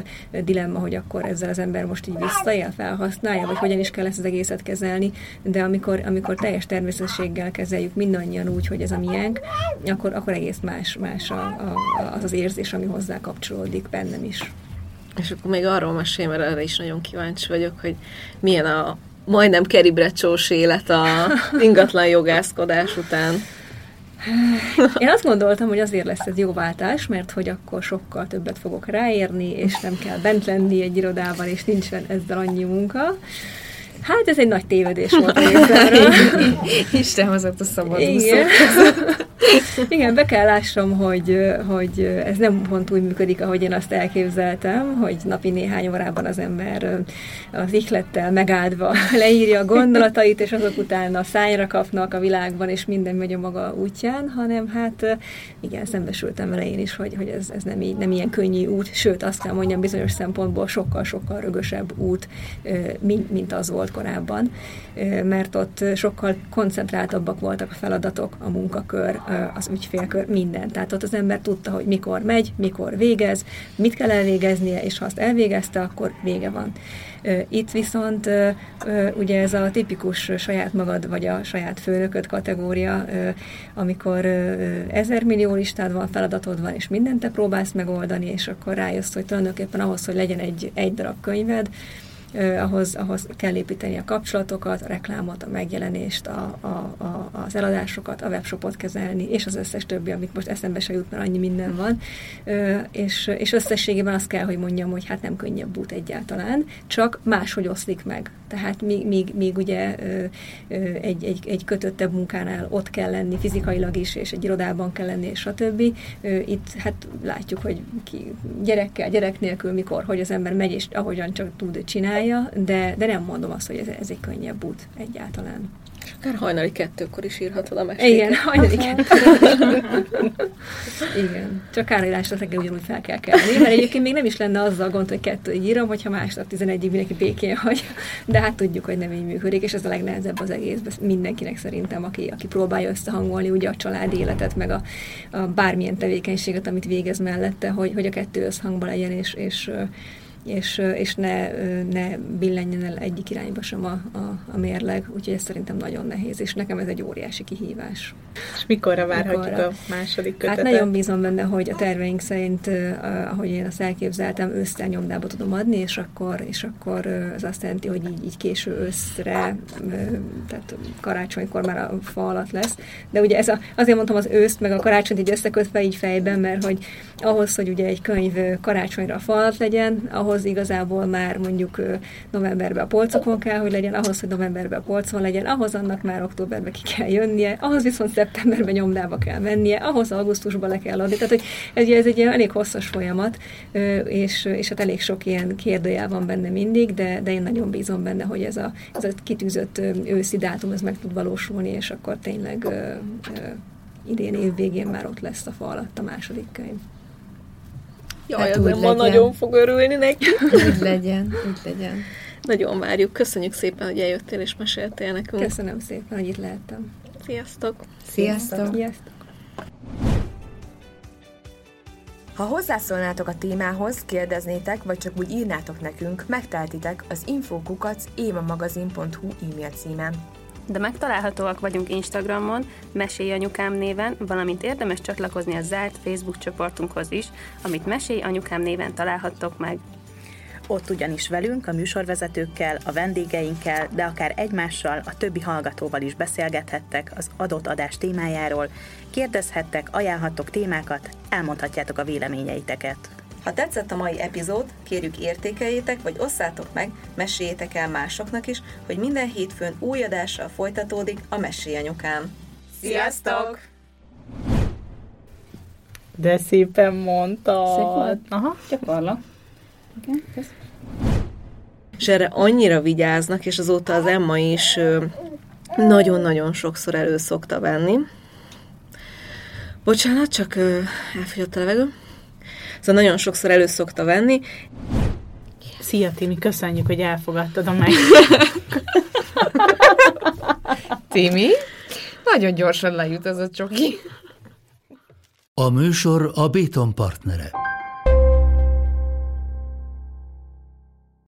dilemma, hogy akkor ezzel az ember most így visszaél, felhasználja, vagy hogyan is kell ezt az egészet kezelni, de amikor, amikor teljes természetességgel kezeljük mindannyian úgy, hogy ez a miénk, akkor, akkor egész más, más a, a, az az érzés, ami hozzá kapcsolódik bennem is. És akkor még arról mesélj, mert erre is nagyon kíváncsi vagyok, hogy milyen a, majdnem keribrecsós élet a ingatlan jogászkodás után. Én azt gondoltam, hogy azért lesz ez jó váltás, mert hogy akkor sokkal többet fogok ráérni, és nem kell bent lenni egy irodában, és nincsen ezzel annyi munka. Hát ez egy nagy tévedés volt Isten hozott a szabad Igen. Igen, be kell lássam, hogy, hogy ez nem pont úgy működik, ahogy én azt elképzeltem, hogy napi néhány órában az ember az ihlettel megáldva leírja a gondolatait, és azok után a szányra kapnak a világban, és minden megy a maga útján, hanem hát igen, szembesültem vele én is, hogy, hogy ez, ez nem, így, nem ilyen könnyű út, sőt azt kell mondjam, bizonyos szempontból sokkal-sokkal rögösebb út, mint, mint az volt korábban, mert ott sokkal koncentráltabbak voltak a feladatok, a munkakör, az ügyfélkör, minden. Tehát ott az ember tudta, hogy mikor megy, mikor végez, mit kell elvégeznie, és ha azt elvégezte, akkor vége van. Itt viszont ugye ez a tipikus saját magad vagy a saját főnököd kategória, amikor ezer millió listád van, feladatod van, és mindent te próbálsz megoldani, és akkor rájössz, hogy tulajdonképpen ahhoz, hogy legyen egy, egy darab könyved, ahhoz, ahhoz kell építeni a kapcsolatokat, a reklámot, a megjelenést, a, a, a, az eladásokat, a webshopot kezelni, és az összes többi, amit most eszembe se jut, mert annyi minden van. És, és összességében azt kell, hogy mondjam, hogy hát nem könnyebb út egyáltalán, csak máshogy oszlik meg. Tehát míg, míg, míg ugye egy, egy, egy kötöttebb munkánál ott kell lenni fizikailag is, és egy irodában kell lenni, és stb. Itt hát látjuk, hogy ki gyerekkel, gyerek nélkül mikor, hogy az ember megy, és ahogyan csak tud csinálja, de, de nem mondom azt, hogy ez, ez egy könnyebb út egyáltalán. És akár hajnali kettőkor is írhatod a mesét. Igen, hajnali kettő. Igen, csak árírásra reggel ugyanúgy fel kell kelni, mert egyébként még nem is lenne azzal gond, hogy kettőig írom, hogyha másnap 11-ig mindenki békén hagy, de hát tudjuk, hogy nem így működik, és ez a legnehezebb az egészben mindenkinek szerintem, aki, aki próbálja összehangolni ugye a családi életet, meg a, a bármilyen tevékenységet, amit végez mellette, hogy, hogy a kettő összhangban legyen, és, és és, és ne, ne billenjen el egyik irányba sem a, a, a mérleg, úgyhogy ez szerintem nagyon nehéz, és nekem ez egy óriási kihívás. És mikorra várhatjuk mikorra? a második kötetet? Hát nagyon bízom benne, hogy a terveink szerint, ahogy én azt elképzeltem, ősztel nyomdába tudom adni, és akkor, és akkor az azt jelenti, hogy így, így késő őszre, tehát karácsonykor már a fa alatt lesz. De ugye ez a, azért mondtam az őszt, meg a karácsonyt így összekötve így fejben, mert hogy ahhoz, hogy ugye egy könyv karácsonyra fa alatt legyen, ahhoz ahhoz igazából már mondjuk novemberben a polcokon kell, hogy legyen, ahhoz, hogy novemberben a polcon legyen, ahhoz annak már októberben ki kell jönnie, ahhoz viszont szeptemberben nyomdába kell mennie, ahhoz augusztusban le kell adni. Tehát, hogy ez, ez egy elég hosszas folyamat, és, és hát elég sok ilyen kérdőjel van benne mindig, de, de én nagyon bízom benne, hogy ez a, ez a kitűzött őszi dátum, ez meg tud valósulni, és akkor tényleg idén év végén már ott lesz a fa alatt a második könyv. Jaj, hát ma nagyon fog örülni neki. Úgy legyen, úgy legyen. Nagyon várjuk. Köszönjük szépen, hogy eljöttél és meséltél nekünk. Köszönöm szépen, hogy itt lehettem. Sziasztok! Sziasztok! Sziasztok! Ha hozzászólnátok a témához, kérdeznétek, vagy csak úgy írnátok nekünk, megteltitek az infokukacévamagazin.hu e-mail címen. De megtalálhatóak vagyunk Instagramon, Mesélj Anyukám néven, valamint érdemes csatlakozni a zárt Facebook csoportunkhoz is, amit Mesélj Anyukám néven találhattok meg. Ott ugyanis velünk, a műsorvezetőkkel, a vendégeinkkel, de akár egymással, a többi hallgatóval is beszélgethettek az adott adás témájáról, kérdezhettek, ajánlhattok témákat, elmondhatjátok a véleményeiteket. Ha tetszett a mai epizód, kérjük értékeljétek, vagy osszátok meg, meséljétek el másoknak is, hogy minden hétfőn új adással folytatódik a Mesélyanyukám. Sziasztok! De szépen mondtad. Szép Aha, gyakorlak. Igen, És erre annyira vigyáznak, és azóta az Emma is nagyon-nagyon sokszor elő szokta venni. Bocsánat, csak elfogyott a levegő. Szóval nagyon sokszor elő szokta venni. Szia, Timi, köszönjük, hogy elfogadtad a meg. Timi, nagyon gyorsan lejut ez a csoki. A műsor a Béton partnere.